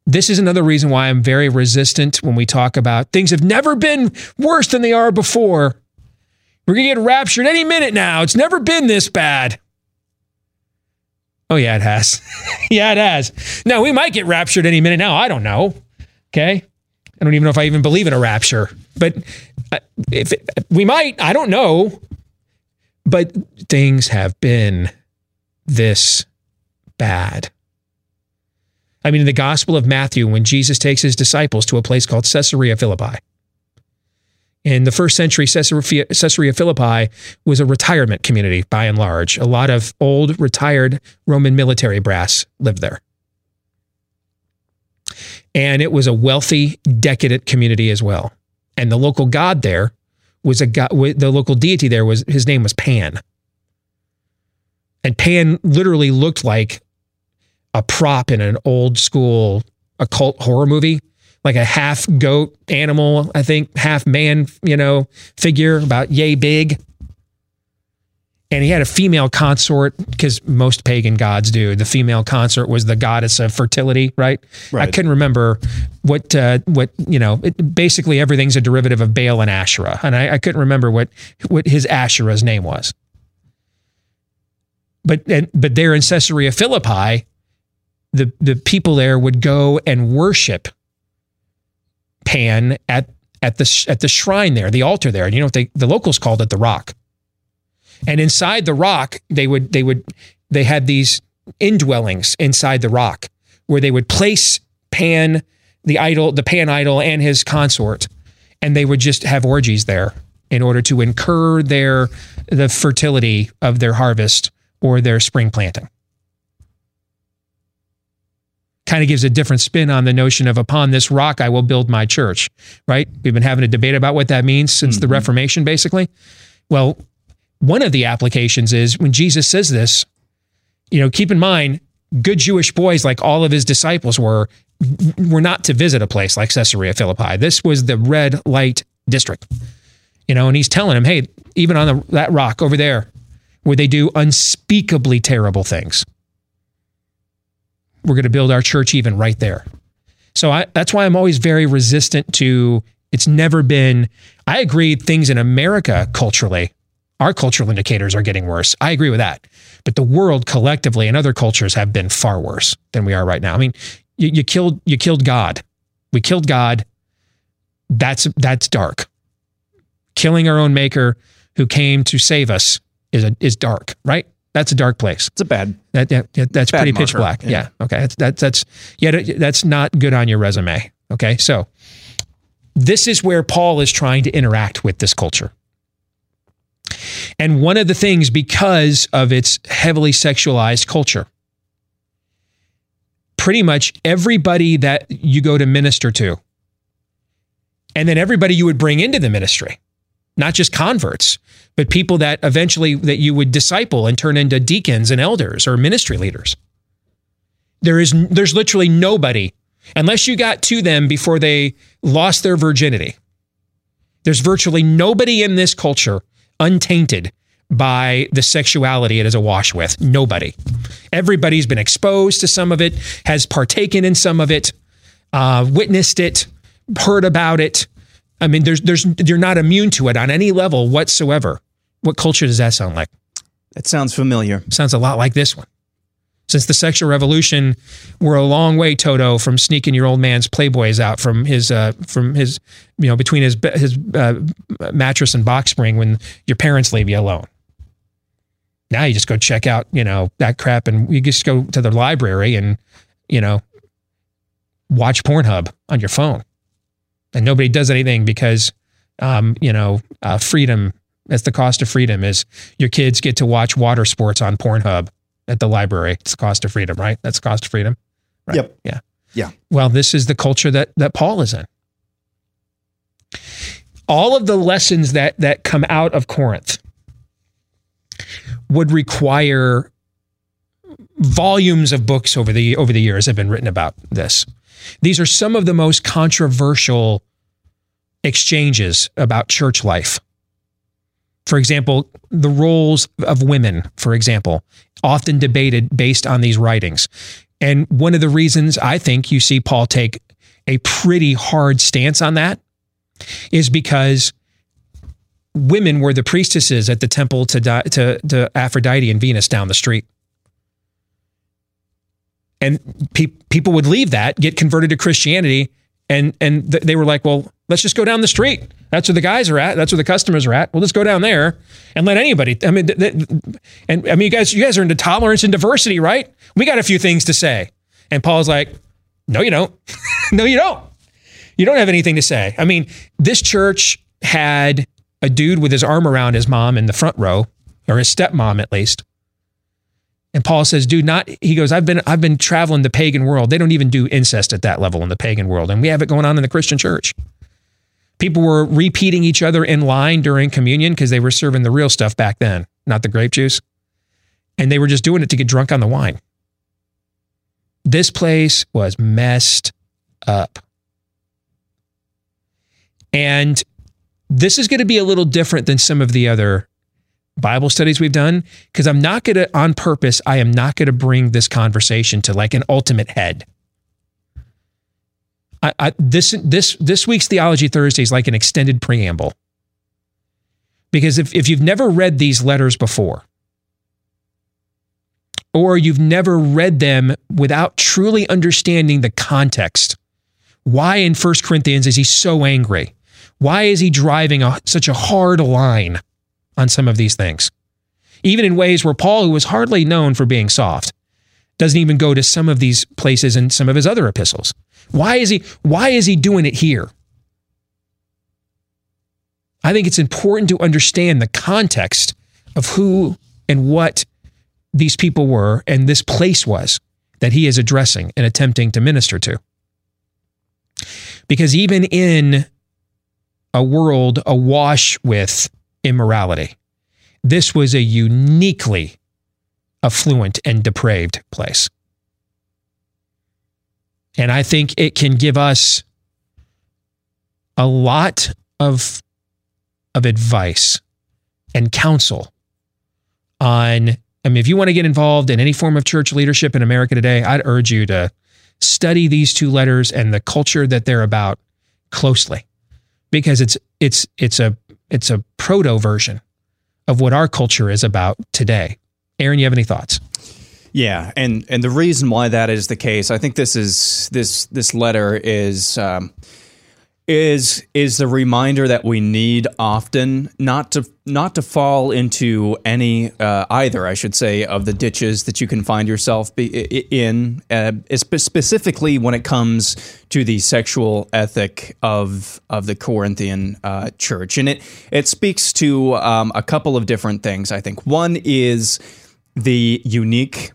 Speaker 2: This is another reason why I'm very resistant when we talk about things have never been worse than they are before. We're going to get raptured any minute now. It's never been this bad. Oh, yeah, it has. yeah, it has. Now, we might get raptured any minute now. I don't know. Okay. I don't even know if I even believe in a rapture, but uh, if it, we might, I don't know. But things have been this bad. I mean, in the Gospel of Matthew, when Jesus takes his disciples to a place called Caesarea Philippi, in the first century, Caesarea, Philippi was a retirement community by and large. A lot of old, retired Roman military brass lived there. And it was a wealthy, decadent community as well. And the local god there was a god, the local deity there was, his name was Pan. And Pan literally looked like a prop in an old school occult horror movie like a half goat animal, I think, half man, you know, figure about yay big. And he had a female consort because most pagan gods do. The female consort was the goddess of fertility, right?
Speaker 3: Right.
Speaker 2: I couldn't remember what uh, what you know. It, basically, everything's a derivative of Baal and Asherah, and I, I couldn't remember what what his Asherah's name was. But and, but there in Caesarea Philippi, the the people there would go and worship Pan at at the at the shrine there, the altar there. And you know what they the locals called it the rock. And inside the rock, they would they would they had these indwellings inside the rock where they would place Pan, the idol, the Pan idol and his consort, and they would just have orgies there in order to incur their the fertility of their harvest or their spring planting kind of gives a different spin on the notion of upon this rock I will build my church, right? We've been having a debate about what that means since mm-hmm. the Reformation, basically. Well, one of the applications is when Jesus says this, you know, keep in mind, good Jewish boys, like all of his disciples were, were not to visit a place like Caesarea Philippi. This was the red light district, you know, and he's telling them, hey, even on the, that rock over there, where they do unspeakably terrible things we're going to build our church even right there. So I, that's why I'm always very resistant to it's never been, I agree, things in America culturally, our cultural indicators are getting worse. I agree with that. But the world collectively and other cultures have been far worse than we are right now. I mean, you, you killed you killed God. We killed God. That's that's dark. Killing our own maker who came to save us is a, is dark, right? That's a dark place.
Speaker 3: It's a bad.
Speaker 2: That, yeah, that's
Speaker 3: bad
Speaker 2: pretty
Speaker 3: marker.
Speaker 2: pitch black. Yeah.
Speaker 3: Yeah.
Speaker 2: Okay. That's that, that's yeah. That's not good on your resume. Okay. So this is where Paul is trying to interact with this culture. And one of the things, because of its heavily sexualized culture, pretty much everybody that you go to minister to, and then everybody you would bring into the ministry, not just converts, but people that eventually that you would disciple and turn into deacons and elders or ministry leaders. There is there's literally nobody unless you got to them before they lost their virginity. There's virtually nobody in this culture untainted by the sexuality it is awash with. Nobody. Everybody's been exposed to some of it, has partaken in some of it, uh, witnessed it, heard about it. I mean, there's there's you're not immune to it on any level whatsoever. What culture does that sound like?
Speaker 3: That sounds familiar.
Speaker 2: Sounds a lot like this one. Since the sexual revolution, we're a long way, Toto, from sneaking your old man's Playboys out from his uh, from his you know between his his uh, mattress and box spring when your parents leave you alone. Now you just go check out you know that crap, and you just go to the library and you know watch Pornhub on your phone, and nobody does anything because um, you know uh, freedom that's the cost of freedom is your kids get to watch water sports on Pornhub at the library. It's the cost of freedom, right? That's the cost of freedom. Right?
Speaker 3: Yep.
Speaker 2: Yeah.
Speaker 3: Yeah.
Speaker 2: Well, this is the culture that that Paul is in. All of the lessons that that come out of Corinth would require volumes of books over the over the years have been written about this. These are some of the most controversial exchanges about church life for example, the roles of women, for example, often debated based on these writings. And one of the reasons I think you see Paul take a pretty hard stance on that is because women were the priestesses at the temple to, to, to Aphrodite and Venus down the street. And pe- people would leave that, get converted to Christianity, and and th- they were like, well, let's just go down the street. That's where the guys are at. That's where the customers are at. Well, let's go down there and let anybody. I mean, th- th- and I mean, you guys, you guys are into tolerance and diversity, right? We got a few things to say. And Paul's like, no, you don't. no, you don't. You don't have anything to say. I mean, this church had a dude with his arm around his mom in the front row, or his stepmom at least. And Paul says, dude, not he goes, I've been I've been traveling the pagan world. They don't even do incest at that level in the pagan world. And we have it going on in the Christian church. People were repeating each other in line during communion because they were serving the real stuff back then, not the grape juice. And they were just doing it to get drunk on the wine. This place was messed up. And this is going to be a little different than some of the other Bible studies we've done because I'm not going to, on purpose, I am not going to bring this conversation to like an ultimate head. I, I, this this this week's theology Thursday is like an extended preamble because if if you've never read these letters before, or you've never read them without truly understanding the context, why in First Corinthians is he so angry? Why is he driving a, such a hard line? On some of these things. Even in ways where Paul, who was hardly known for being soft, doesn't even go to some of these places in some of his other epistles. Why is he why is he doing it here? I think it's important to understand the context of who and what these people were and this place was that he is addressing and attempting to minister to. Because even in a world awash with immorality. This was a uniquely affluent and depraved place. And I think it can give us a lot of, of advice and counsel on. I mean, if you want to get involved in any form of church leadership in America today, I'd urge you to study these two letters and the culture that they're about closely because it's it's it's a it's a proto version of what our culture is about today. Aaron, you have any thoughts?
Speaker 3: Yeah, and and the reason why that is the case, I think this is this this letter is um, is is the reminder that we need often not to not to fall into any uh, either I should say of the ditches that you can find yourself in uh, specifically when it comes to the sexual ethic of of the Corinthian uh, church. And it it speaks to um, a couple of different things I think. One is the unique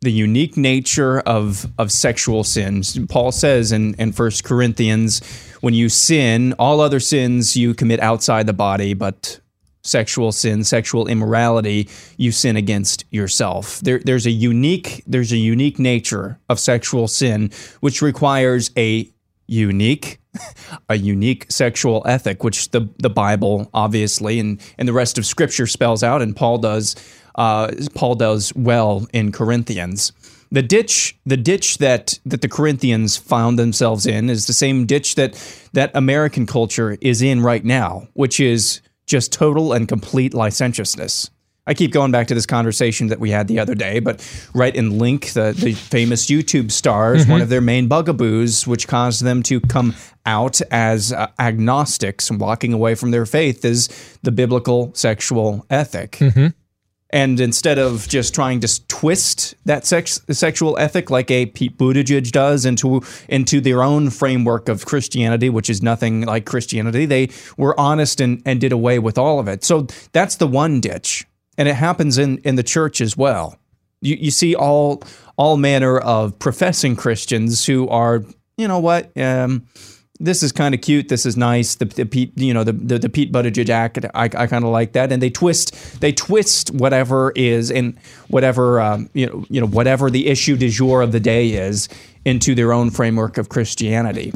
Speaker 3: the unique nature of of sexual sins. Paul says in in First Corinthians, when you sin, all other sins you commit outside the body, but sexual sin, sexual immorality, you sin against yourself. There, there's a unique there's a unique nature of sexual sin which requires a unique a unique sexual ethic, which the the Bible obviously and and the rest of Scripture spells out, and Paul does uh, Paul does well in Corinthians. The ditch, the ditch that that the Corinthians found themselves in, is the same ditch that that American culture is in right now, which is just total and complete licentiousness. I keep going back to this conversation that we had the other day, but Rhett and Link, the, the famous YouTube stars, mm-hmm. one of their main bugaboos, which caused them to come out as uh, agnostics and walking away from their faith, is the biblical sexual ethic. Mm-hmm. And instead of just trying to twist that sex, sexual ethic like a Pete Buttigieg does into into their own framework of Christianity, which is nothing like Christianity, they were honest and, and did away with all of it. So that's the one ditch. And it happens in, in the church as well. You, you see all all manner of professing Christians who are, you know what, um, this is kind of cute. This is nice. The, the Pete, you know, the, the, the Pete Buttigieg act. I, I kind of like that. And they twist, they twist whatever is and whatever, um, you know, you know, whatever the issue du jour of the day is into their own framework of Christianity.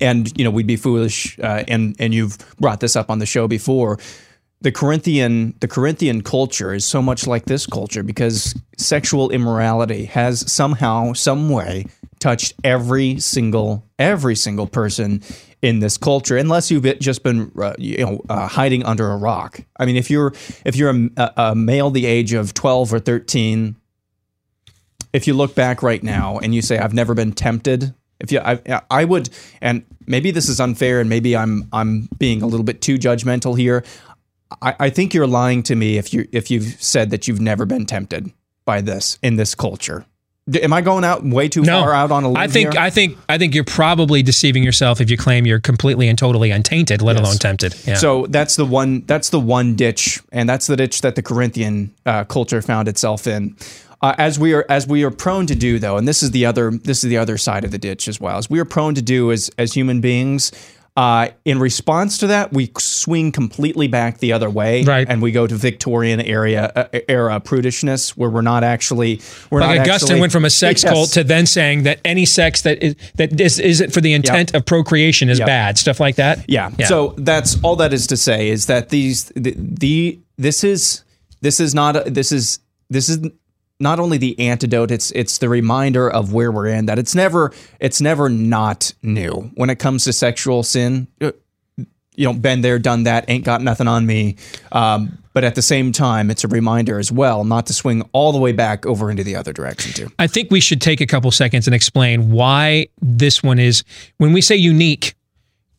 Speaker 3: And you know, we'd be foolish. Uh, and and you've brought this up on the show before the Corinthian the Corinthian culture is so much like this culture because sexual immorality has somehow some way touched every single every single person in this culture unless you've just been uh, you know uh, hiding under a rock. I mean if you're if you're a, a male the age of 12 or 13 if you look back right now and you say I've never been tempted if you I, I would and maybe this is unfair and maybe I'm I'm being a little bit too judgmental here. I, I think you're lying to me if you if you've said that you've never been tempted by this in this culture. Am I going out way too
Speaker 2: No,
Speaker 3: far out on a limb
Speaker 2: I think
Speaker 3: here?
Speaker 2: I think I think you're probably deceiving yourself if you claim you're completely and totally untainted, let alone tempted. Yeah.
Speaker 3: So that's the one. That's the one ditch, and that's the ditch that the Corinthian uh, culture found itself in. Uh, as we are as we are prone to do, though, and this is the other this is the other side of the ditch as well. As we are prone to do as as human beings. Uh, in response to that, we swing completely back the other way, right? And we go to Victorian area uh, era prudishness, where we're not actually we're
Speaker 2: like
Speaker 3: not
Speaker 2: Augustine
Speaker 3: actually-
Speaker 2: went from a sex
Speaker 3: Yes.
Speaker 2: cult to then saying that any sex that is that is isn't for the intent of procreation is
Speaker 3: Yep.
Speaker 2: bad, stuff like that.
Speaker 3: Yeah. So that's all that is to say is that these the, the this is this is not this is this is not only the antidote it's it's the reminder of where we're in that it's never it's never not new. When it comes to sexual sin uh, you know been there done that ain't got nothing on me. Um, but at the same time it's a reminder as well not to swing all the way back over into the other direction too.
Speaker 2: I think we should take a couple seconds and explain why this one is when we say unique,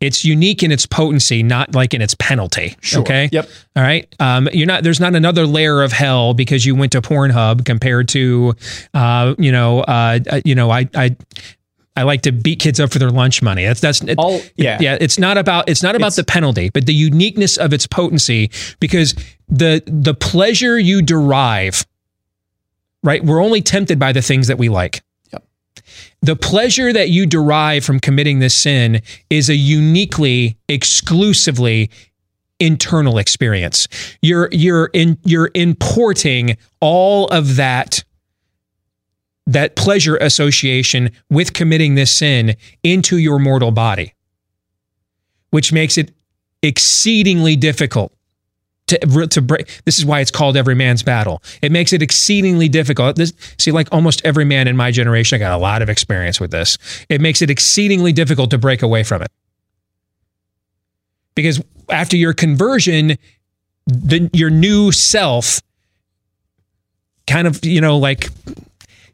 Speaker 2: it's unique in its potency, not like in its penalty.
Speaker 3: Sure.
Speaker 2: Okay.
Speaker 3: Yep.
Speaker 2: All right. Um, you're not. There's not another layer of hell because you went to Pornhub compared to, uh, you know, uh, uh, you know, I, I, I like to beat kids up for their lunch money. That's that's it,
Speaker 3: All- yeah.
Speaker 2: yeah. It's not about it's not about the penalty, but the uniqueness of its potency because the the pleasure you derive. Right. We're only tempted by the things that we like the pleasure that you derive from committing this sin is a uniquely exclusively internal experience. You're you're in you're importing all of that that pleasure association with committing this sin into your mortal body which makes it exceedingly difficult to to break. This is why it's called every man's battle. It makes it exceedingly difficult. This see, like almost every man in my generation, I got a lot of experience with this. It makes it exceedingly difficult to break away from it because after your conversion, the, your new self kind of you know like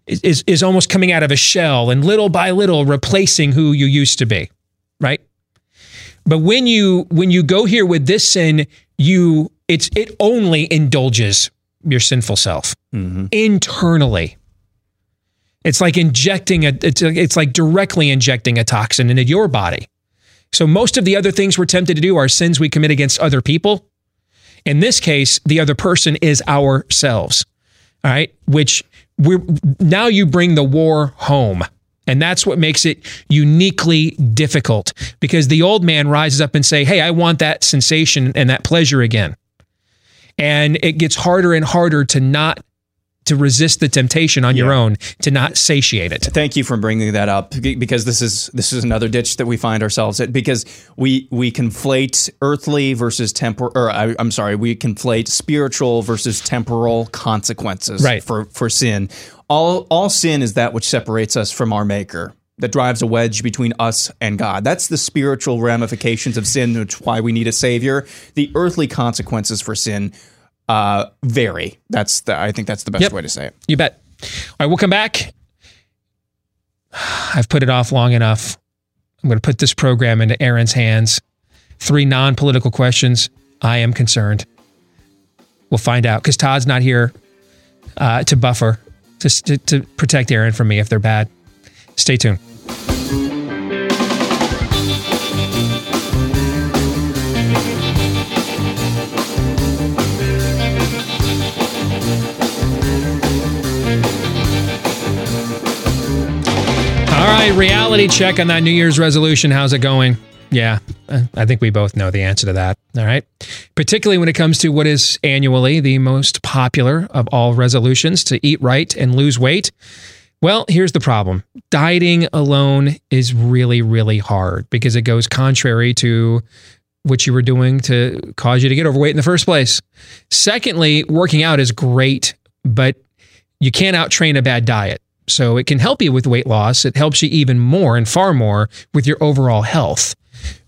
Speaker 2: is is almost coming out of a shell and little by little replacing who you used to be, right? But when you when you go here with this sin, you it's it only indulges your sinful self mm-hmm. internally. It's like injecting a it's it's like directly injecting a toxin into your body. So most of the other things we're tempted to do are sins we commit against other people. In this case, the other person is ourselves. All right, which we're now you bring the war home. And that's what makes it uniquely difficult because the old man rises up and say, "Hey, I want that sensation and that pleasure again." And it gets harder and harder to not to resist the temptation on your own, to not satiate it.
Speaker 3: Thank you for bringing that up because this is this is another ditch that we find ourselves at because we we conflate earthly versus temporal or I, I'm sorry we conflate spiritual versus temporal consequences
Speaker 2: Right.
Speaker 3: for for sin. All all sin is that which separates us from our maker that drives a wedge between us and God. That's the spiritual ramifications of sin, which is why we need a savior. The earthly consequences for sin uh, vary. That's the, I think that's the best
Speaker 2: Yep.
Speaker 3: way to say it.
Speaker 2: You bet. All right, we'll come back. I've put it off long enough. I'm going to put this program into Aaron's hands. Three non political questions. I am concerned. We'll find out because Todd's not here uh, to buffer, to, to, to protect Aaron from me if they're bad. Stay tuned. All right, reality check on that New Year's resolution. How's it going? Yeah, I think we both know the answer to that. All right. Particularly when it comes to what is annually the most popular of all resolutions to eat right and lose weight. Well, here's the problem dieting alone is really, really hard because it goes contrary to what you were doing to cause you to get overweight in the first place. Secondly, working out is great, but you can't outtrain a bad diet. So it can help you with weight loss. It helps you even more and far more with your overall health.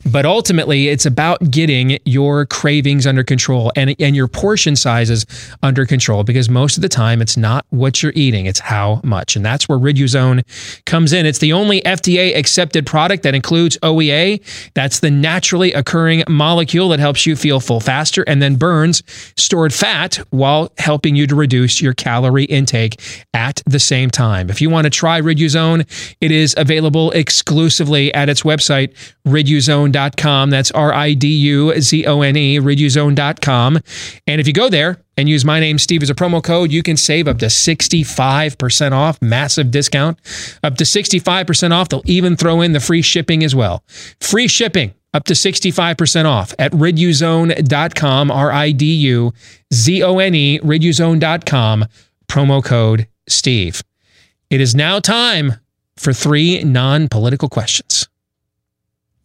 Speaker 2: But ultimately, it's about getting your cravings under control and, and your portion sizes under control because most of the time it's not what you're eating, it's how much. And that's where Riduzone comes in. It's the only FDA accepted product that includes OEA. That's the naturally occurring molecule that helps you feel full faster and then burns stored fat while helping you to reduce your calorie intake at the same time. If you want to try Riduzone, it is available exclusively at its website, riduzone.com. That's R I D U Z O N E, riduzone.com. And if you go there and use my name, Steve, as a promo code, you can save up to 65% off, massive discount, up to 65% off. They'll even throw in the free shipping as well. Free shipping up to 65% off at riduzone.com, R I D U Z O N E, riduzone.com, promo code Steve. It is now time for three non political questions.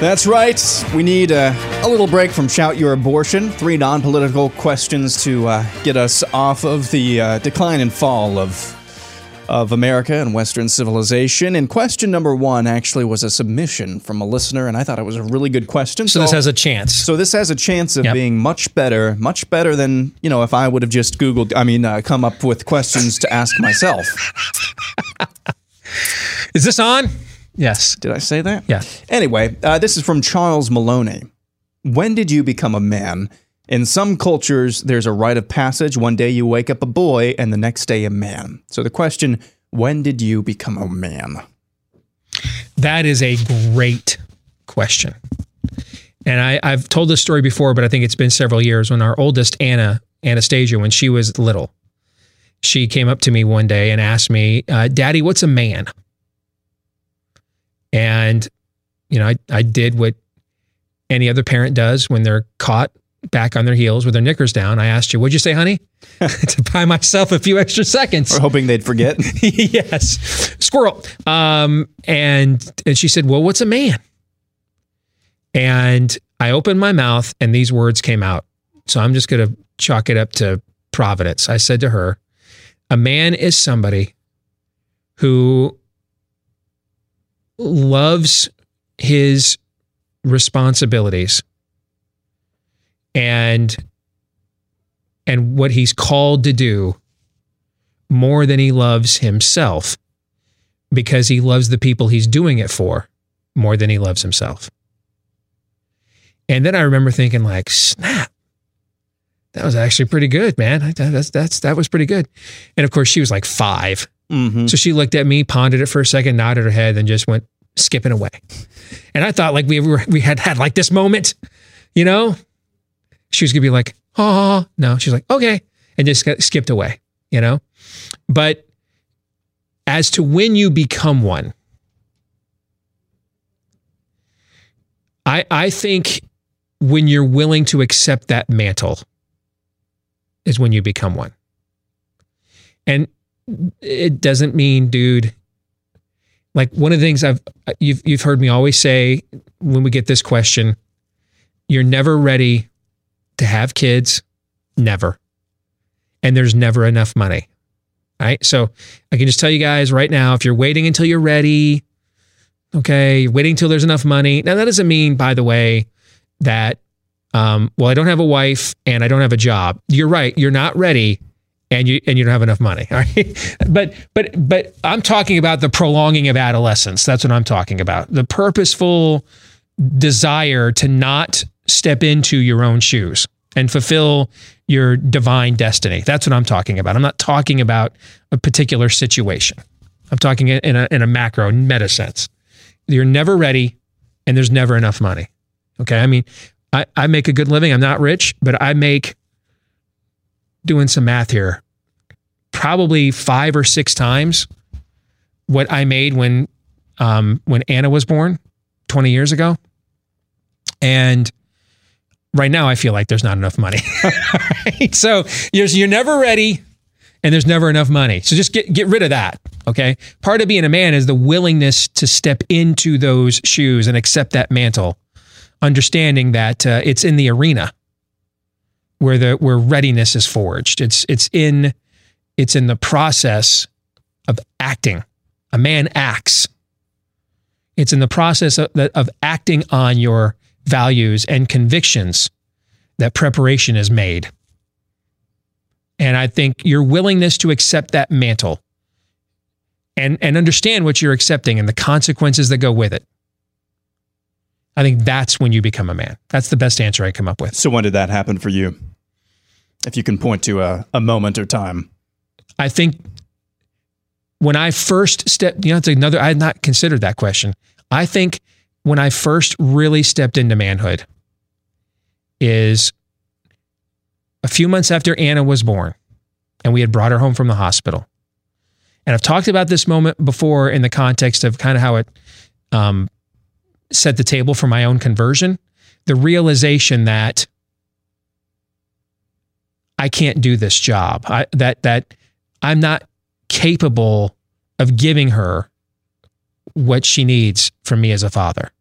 Speaker 3: That's right. We need a, a little break from Shout Your Abortion. Three non political questions to uh, get us off of the uh, decline and fall of, of America and Western civilization. And question number one actually was a submission from a listener, and I thought it was a really good question.
Speaker 2: So this has a chance.
Speaker 3: So this has a chance of
Speaker 2: Yep.
Speaker 3: being much better, much better than, you know, if I would have just Googled, I mean, uh, come up with questions to ask myself.
Speaker 2: Is this on? Yes.
Speaker 3: Did I say that?
Speaker 2: Yeah.
Speaker 3: Anyway, uh, this is from Charles Maloney. When did you become a man? In some cultures, there's a rite of passage. One day you wake up a boy, and the next day a man. So the question: When did you become a man?
Speaker 2: That is a great question. And I, I've told this story before, but I think it's been several years when our oldest Anna, Anastasia, when she was little, she came up to me one day and asked me, uh, Daddy, what's a man? And, you know, I, I did what any other parent does when they're caught back on their heels with their knickers down. I asked you, what'd you say, honey? to buy myself a few extra seconds.
Speaker 3: We're hoping they'd forget.
Speaker 2: yes. Squirrel. Um, and and she said, Well, what's a man? And I opened my mouth and these words came out. So I'm just gonna chalk it up to Providence. I said to her, A man is somebody who loves his responsibilities and and what he's called to do more than he loves himself because he loves the people he's doing it for more than he loves himself. And then I remember thinking like, snap. That was actually pretty good, man. That's that's that was pretty good. And of course, she was like 5 So she looked at me, pondered it for a second, nodded her head, and just went skipping away. And I thought like we were we had had like this moment, you know. She was gonna be like, oh no. She's like, okay, and just skipped away, you know. But as to when you become one, I I think when you're willing to accept that mantle is when you become one. And it doesn't mean, dude, like one of the things I've you've you've heard me always say when we get this question, you're never ready to have kids, never. And there's never enough money. Right? So I can just tell you guys right now if you're waiting until you're ready, okay, waiting until there's enough money. Now that doesn't mean by the way that um, well, I don't have a wife and I don't have a job. You're right. You're not ready and you and you don't have enough money. But but but I'm talking about the prolonging of adolescence. That's what I'm talking about. The purposeful desire to not step into your own shoes and fulfill your divine destiny. That's what I'm talking about. I'm not talking about a particular situation. I'm talking in a in a macro meta sense. You're never ready and there's never enough money. Okay? I mean, I, I make a good living. I'm not rich, but I make doing some math here, probably five or six times what I made when um, when Anna was born 20 years ago. And right now I feel like there's not enough money. right? So you're, you're never ready and there's never enough money. So just get, get rid of that. Okay. Part of being a man is the willingness to step into those shoes and accept that mantle, understanding that uh, it's in the arena where the where readiness is forged. It's it's in it's in the process of acting. A man acts. It's in the process of, of acting on your values and convictions that preparation is made. And I think your willingness to accept that mantle and, and understand what you're accepting and the consequences that go with it. I think that's when you become a man. That's the best answer I come up with.
Speaker 3: So when did that happen for you? If you can point to a, a moment or time.
Speaker 2: I think when I first stepped, you know, it's another, I had not considered that question. I think when I first really stepped into manhood is a few months after Anna was born and we had brought her home from the hospital. And I've talked about this moment before in the context of kind of how it um, set the table for my own conversion. The realization that I can't do this job. I, that that I'm not capable of giving her what she needs from me as a father.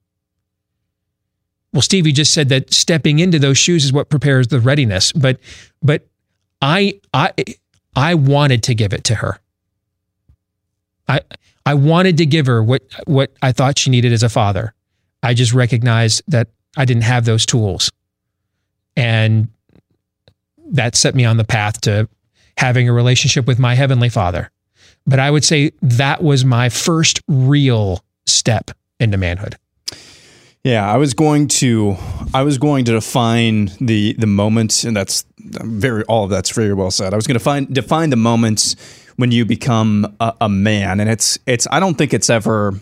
Speaker 2: Well, Stevie just said that stepping into those shoes is what prepares the readiness, but but I I I wanted to give it to her. I I wanted to give her what what I thought she needed as a father. I just recognized that I didn't have those tools. And that set me on the path to having a relationship with my heavenly father. But I would say that was my first real step into manhood.
Speaker 3: Yeah, I was going to I was going to define the the moment and that's very all of that's very well said. I was going to find define the moments when you become a, a man and it's it's I don't think it's ever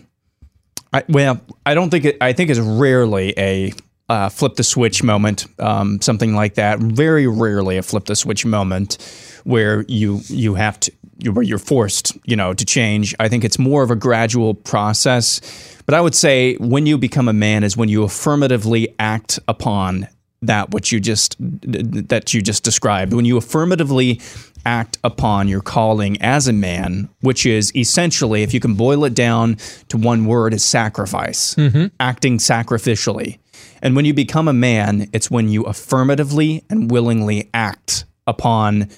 Speaker 3: I, well, I don't think it, I think it's rarely a uh, flip the switch moment, um, something like that. Very rarely a flip the switch moment where you you have to where you're forced, you know, to change. I think it's more of a gradual process. But I would say when you become a man is when you affirmatively act upon that which you just that you just described. When you affirmatively act upon your calling as a man, which is essentially, if you can boil it down to one word, is sacrifice,
Speaker 2: Mm-hmm.
Speaker 3: acting sacrificially. And when you become a man, it's when you affirmatively and willingly act upon,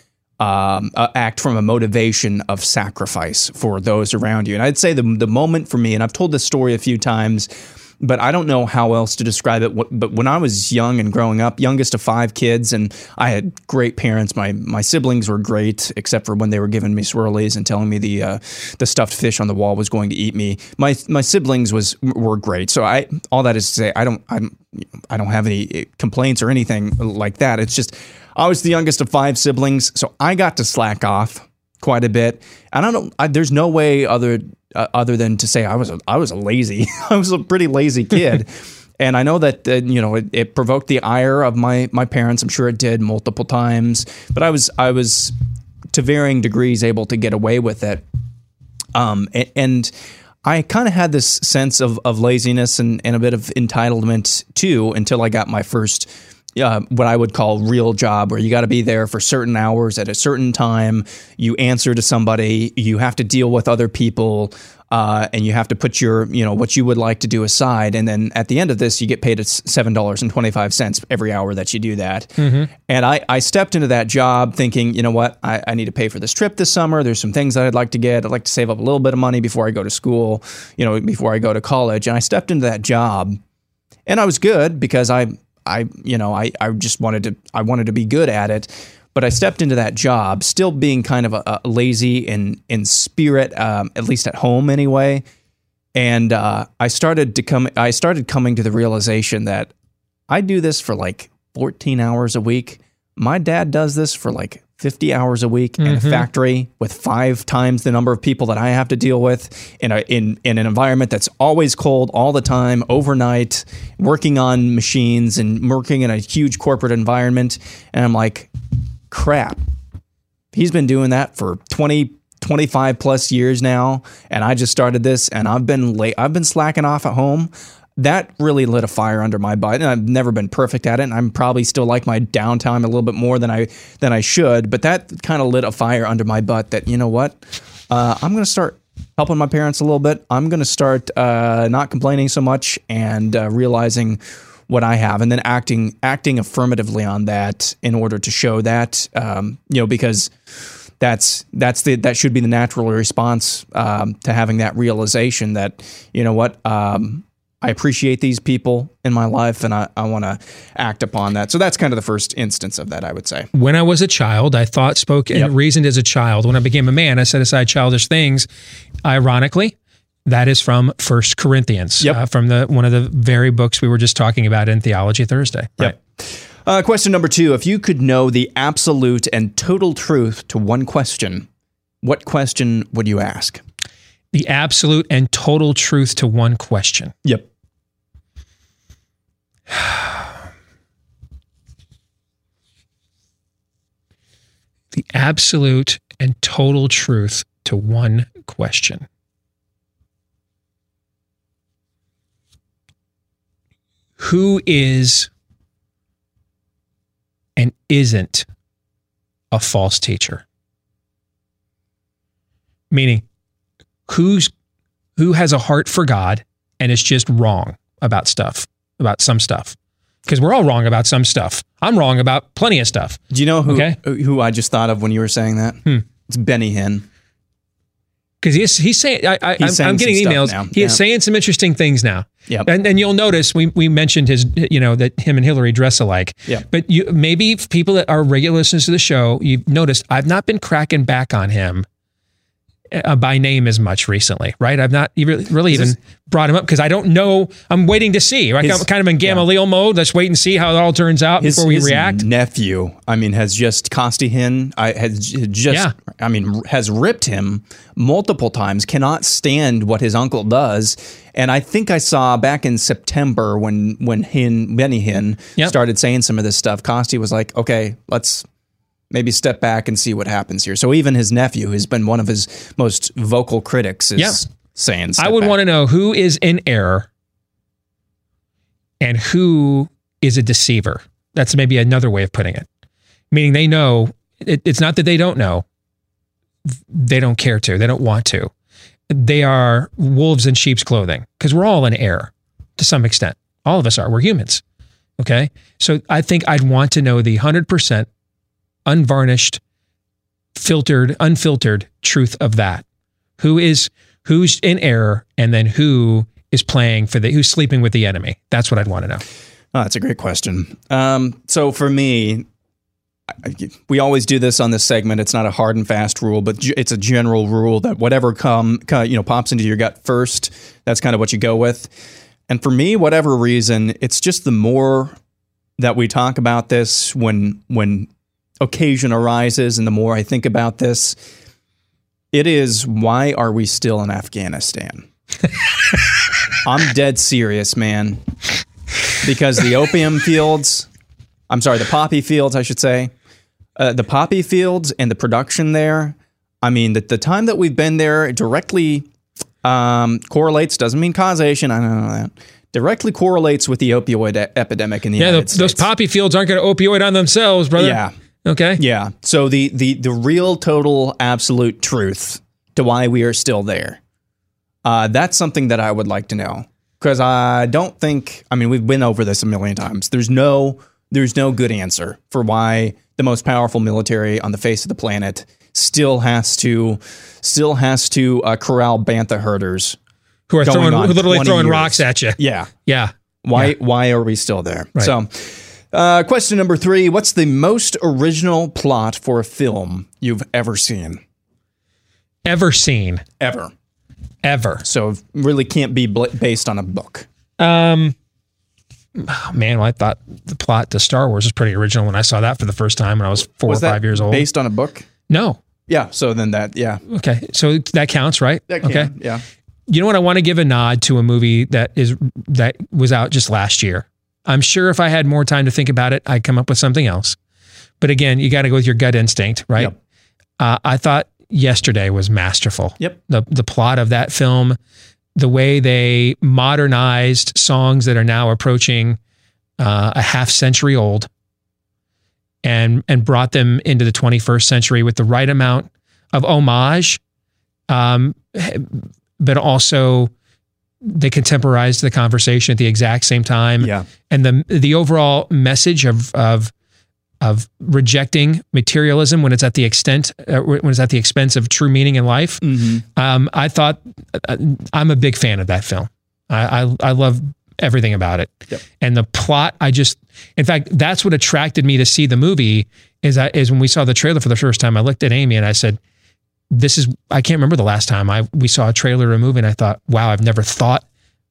Speaker 3: um, uh, act from a motivation of sacrifice for those around you. And I'd say the, the moment for me, and I've told this story a few times, but I don't know how else to describe it. But when I was young and growing up, youngest of five kids, and I had great parents. My my siblings were great, except for when they were giving me swirlies and telling me the uh, the stuffed fish on the wall was going to eat me. My my siblings was were great. So I all that is to say, I don't I'm I don't have any complaints or anything like that. It's just I was the youngest of five siblings, so I got to slack off quite a bit. And I don't. I, there's no way other uh, other than to say I was a, I was a lazy. I was a pretty lazy kid. And I know that uh, you know it, it provoked the ire of my my parents. I'm sure it did multiple times. But I was I was to varying degrees able to get away with it. Um, a- and, I kind of had this sense of, of laziness and, and a bit of entitlement too until I got my first, uh, what I would call real job, where you got to be there for certain hours at a certain time. You answer to somebody, you have to deal with other people, uh, and you have to put your, you know, what you would like to do aside. And then at the end of this, you get paid at $7.25 every hour that you do that.
Speaker 2: Mm-hmm.
Speaker 3: And I, I stepped into that job thinking, you know what, I, I need to pay for this trip this summer. There's some things that I'd like to get. I'd like to save up a little bit of money before I go to school, you know, before I go to college. And I stepped into that job and I was good because I, I, you know, I, I just wanted to, I wanted to be good at it. But I stepped into that job still being kind of a, a lazy in, in spirit, um, at least at home anyway. And uh, I started to come, I started coming to the realization that I do this for like 14 hours a week. My dad does this for like 50 hours a week in a
Speaker 2: Mhm.
Speaker 3: factory with five times the number of people that I have to deal with in a in in an environment that's always cold all the time, overnight, working on machines and working in a huge corporate environment. And I'm like, crap. He's been doing that for 20 25 plus years now and I just started this and I've been late I've been slacking off at home that really lit a fire under my butt and I've never been perfect at it and I'm probably still like my downtime a little bit more than I than I should but that kind of lit a fire under my butt that you know what? Uh, I'm gonna start helping my parents a little bit. I'm gonna start uh, not complaining so much and uh, realizing what I have and then acting acting affirmatively on that in order to show that um, you know because that's that's the that should be the natural response um, to having that realization that you know what um, I appreciate these people in my life and I, I want to act upon that. So that's kind of the first instance of that, I would say.
Speaker 2: When I was a child, I thought, spoke, and reasoned as a child. When I became a man, I set aside childish things. Ironically, that is from First Corinthians, uh, from the one of the very books we were just talking about in Theology Thursday.
Speaker 3: Yep. Uh, question number two: If you could know the absolute and total truth to one question, what question would you ask?
Speaker 2: The absolute and total truth to one question.
Speaker 3: Yep.
Speaker 2: the absolute and total truth to one question. Who is and isn't a false teacher? Meaning, who's who has a heart for God and is just wrong about stuff, about some stuff. Because we're all wrong about some stuff. I'm wrong about plenty of stuff.
Speaker 3: Do you know who
Speaker 2: Okay.
Speaker 3: who I just thought of when you were saying that? Hmm. It's Benny Hinn.
Speaker 2: because he's he's saying I, I,
Speaker 3: He's
Speaker 2: I'm,
Speaker 3: saying
Speaker 2: I'm getting emails.
Speaker 3: now.
Speaker 2: He is saying some interesting things now.
Speaker 3: Yep.
Speaker 2: And and you'll notice we we mentioned his you know that him and Hillary dress alike.
Speaker 3: Yep.
Speaker 2: But you maybe people that are regular listeners to the show, you've noticed I've not been cracking back on him. Uh, by name as much recently, right? I've not even really even brought him up because I don't know. I'm waiting to see. Right?
Speaker 3: His-
Speaker 2: I'm kind of in Gamaliel mode. Let's wait and see how it all turns out
Speaker 3: His,
Speaker 2: before we
Speaker 3: his
Speaker 2: react.
Speaker 3: nephew, I mean, has just Costi Hinn, I has just,
Speaker 2: Yeah.
Speaker 3: I mean, has ripped him multiple times. Cannot stand what his uncle does, and I think I saw back in September when when Hinn Benny Hinn
Speaker 2: Yep.
Speaker 3: started saying some of this stuff. Costi was like, "Okay, let's." Maybe step back and see what happens here. So even his nephew, who's been one of his most vocal critics, is
Speaker 2: Yeah.
Speaker 3: saying,
Speaker 2: I would
Speaker 3: back.
Speaker 2: want to know who is in error and who is a deceiver. That's maybe another way of putting it. Meaning they know, it, it's not that they don't know, they don't care to, they don't want to. They are wolves in sheep's clothing because we're all in error to some extent. All of us are. We're humans. Okay. So I think I'd want to know the 100% unvarnished, filtered, unfiltered truth of that. Who is who's in error and then who is playing for the who's sleeping with the enemy? That's what I'd want to know.
Speaker 3: Oh, that's a great question. Um, so for me, I- we always do this on this segment. It's not a hard and fast rule, but it's a general rule that whatever come, you know pops into your gut first, that's kind of what you go with. And for me, whatever reason, it's just the more that we talk about this when when occasion arises, and the more I think about this, it is why are we still in Afghanistan? I'm dead serious, man because the opium fields, I'm sorry, the poppy fields, I should say, uh, the poppy fields and the production there. I mean, the, the time that we've been there directly um, correlates, doesn't mean causation. I don't know that. Directly correlates with the opioid epidemic in the
Speaker 2: Yeah,
Speaker 3: United
Speaker 2: the, those poppy fields aren't going to opioid on themselves, brother.
Speaker 3: Yeah.
Speaker 2: Okay.
Speaker 3: Yeah. So the the the real total absolute truth to why we are still there. Uh, that's something that I would like to know because I don't think. I mean, we've been over this a million times. There's no there's no good answer for why the most powerful military on the face of the planet still has to still has to uh, corral bantha herders
Speaker 2: Who are throwing, who literally throwing
Speaker 3: years.
Speaker 2: rocks at you.
Speaker 3: Yeah.
Speaker 2: Yeah.
Speaker 3: Why why are we still there?
Speaker 2: Right.
Speaker 3: So, uh, question number three: What's the most original plot for a film you've ever seen?
Speaker 2: Ever seen?
Speaker 3: Ever.
Speaker 2: Ever.
Speaker 3: So it really can't be bl- based on a book.
Speaker 2: Um, oh, man, well, I thought the plot to Star Wars was pretty original when I saw that for the first time when I was four
Speaker 3: Was
Speaker 2: or five years old.
Speaker 3: Based on a book?
Speaker 2: no.
Speaker 3: Yeah. So then that, yeah.
Speaker 2: Okay. So that counts, right?
Speaker 3: That can,
Speaker 2: okay.
Speaker 3: yeah.
Speaker 2: You know what? I want to give a nod to a movie that is that was out just last year. I'm sure if I had more time to think about it, I'd come up with something else. But again, you got to go with your gut instinct, right? Uh, I thought yesterday was masterful.
Speaker 3: Yep.
Speaker 2: The the plot of that film, the way they modernized songs that are now approaching uh, a half century old, and and brought them into the 21st century with the right amount of homage, um, but also they contemporized the conversation at the exact same time.
Speaker 3: Yeah.
Speaker 2: And the the overall message of of of rejecting materialism when it's at the extent uh, when it's at the expense of true meaning in life. Um, I thought uh, I'm a big fan of that film. I I, I love everything about it. And the plot, I just, in fact, that's what attracted me to see the movie. Is that is when we saw the trailer for the first time. I looked at Amy and I said, "This is." I can't remember the last time I we saw a trailer or a movie, and I thought, "Wow, I've never thought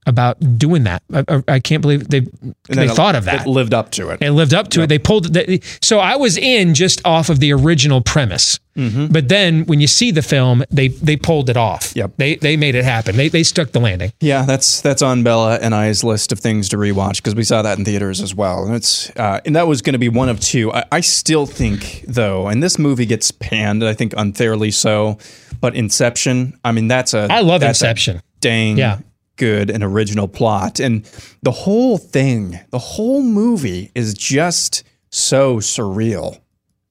Speaker 2: about doing that. I, I, can't believe they they
Speaker 3: it-
Speaker 2: thought of that.
Speaker 3: It lived up to it.
Speaker 2: It lived up to it. They pulled they, so I was in just off of the original premise.
Speaker 3: Mm-hmm.
Speaker 2: But then when you see the film, they they pulled it off.
Speaker 3: Yep.
Speaker 2: They they made it happen. They they stuck the landing.
Speaker 3: Yeah, that's that's on Bella and I's list of things to rewatch because we saw that in theaters as well, and it's uh, and that was going to be one of two. I, I still think though, and this movie gets panned, I think unfairly so, but Inception. I mean, that's a
Speaker 2: I love
Speaker 3: that's a
Speaker 2: Inception.
Speaker 3: dang
Speaker 2: Yeah.
Speaker 3: Good and original plot, and the whole thing, the whole movie is just so surreal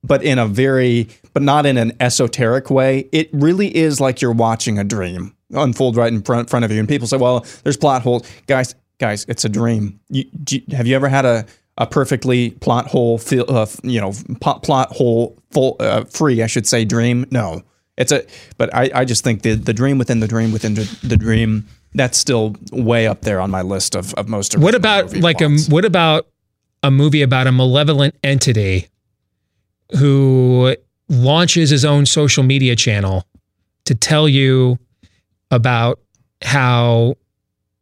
Speaker 3: but in a very but not in an esoteric way. It really is like you're watching a dream unfold right in front, front of you. And people say well there's plot holes. Guys guys it's a dream. You, do have you ever had a, a perfectly plot hole uh, you know plot, plot hole full uh, free i should say dream? No it's a but i, I just think the, the dream within the dream within the, the dream that's still way up there on my list of, of most
Speaker 2: What about like
Speaker 3: plots.
Speaker 2: a what about a movie about a malevolent entity who launches his own social media channel to tell you about how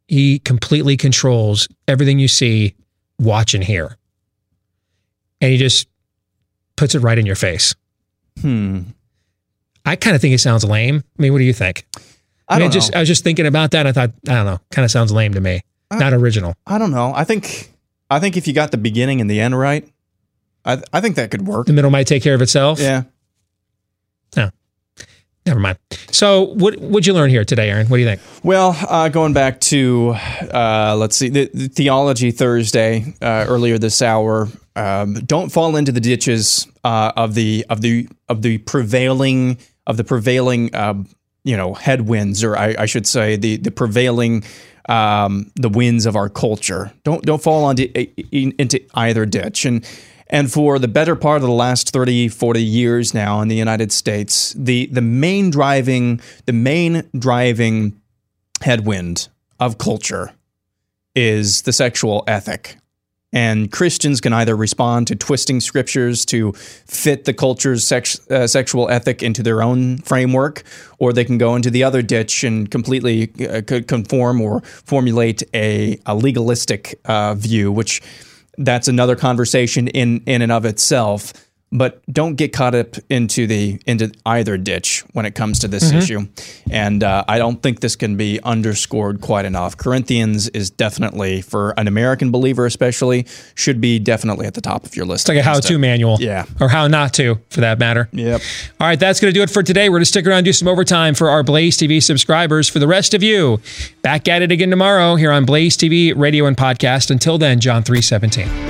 Speaker 2: he completely controls everything you see, watch and hear. And he just puts it right in your face.
Speaker 3: hmm
Speaker 2: I kind of think it sounds lame. I mean, what do you think?
Speaker 3: I
Speaker 2: mean,
Speaker 3: don't
Speaker 2: just
Speaker 3: know.
Speaker 2: I was just thinking about that. And I thought, I don't know, kind of sounds lame to me. Not original.
Speaker 3: I don't know. I think I think if you got the beginning and the end right, I I think that could work.
Speaker 2: The middle might take care of itself.
Speaker 3: Yeah.
Speaker 2: No. Never mind. So, what would you learn here today, Aaron? What do you think?
Speaker 3: Well, uh, going back to uh, let's see, the, the theology Thursday uh, earlier this hour. Um, don't fall into the ditches uh, of the of the of the prevailing of the prevailing um, you know headwinds, or I, I should say the the prevailing um, the winds of our culture. Don't don't fall onto, into either ditch and. And for the better part of the last 30, 40 years now in the United States, the, the main driving, the main driving headwind of culture is the sexual ethic. And Christians can either respond to twisting scriptures to fit the culture's sex, uh, sexual ethic into their own framework, or they can go into the other ditch and completely uh, conform or formulate a, a legalistic uh, view, which that's another conversation in in and of itself. But don't get caught up into the into either ditch when it comes to this
Speaker 2: Mhm.
Speaker 3: issue. And uh, I don't think this can be underscored quite enough. Corinthians is definitely for an American believer, especially, should be definitely at the top of your list.
Speaker 2: It's like a how-to manual.
Speaker 3: Yeah.
Speaker 2: Or how not to, for that matter.
Speaker 3: Yep.
Speaker 2: All right, that's going to do it for today. We're going to stick around and do some overtime for our Blaze TV subscribers. For the rest of you, back at it again tomorrow here on Blaze TV, radio, and podcast. Until then, John 317.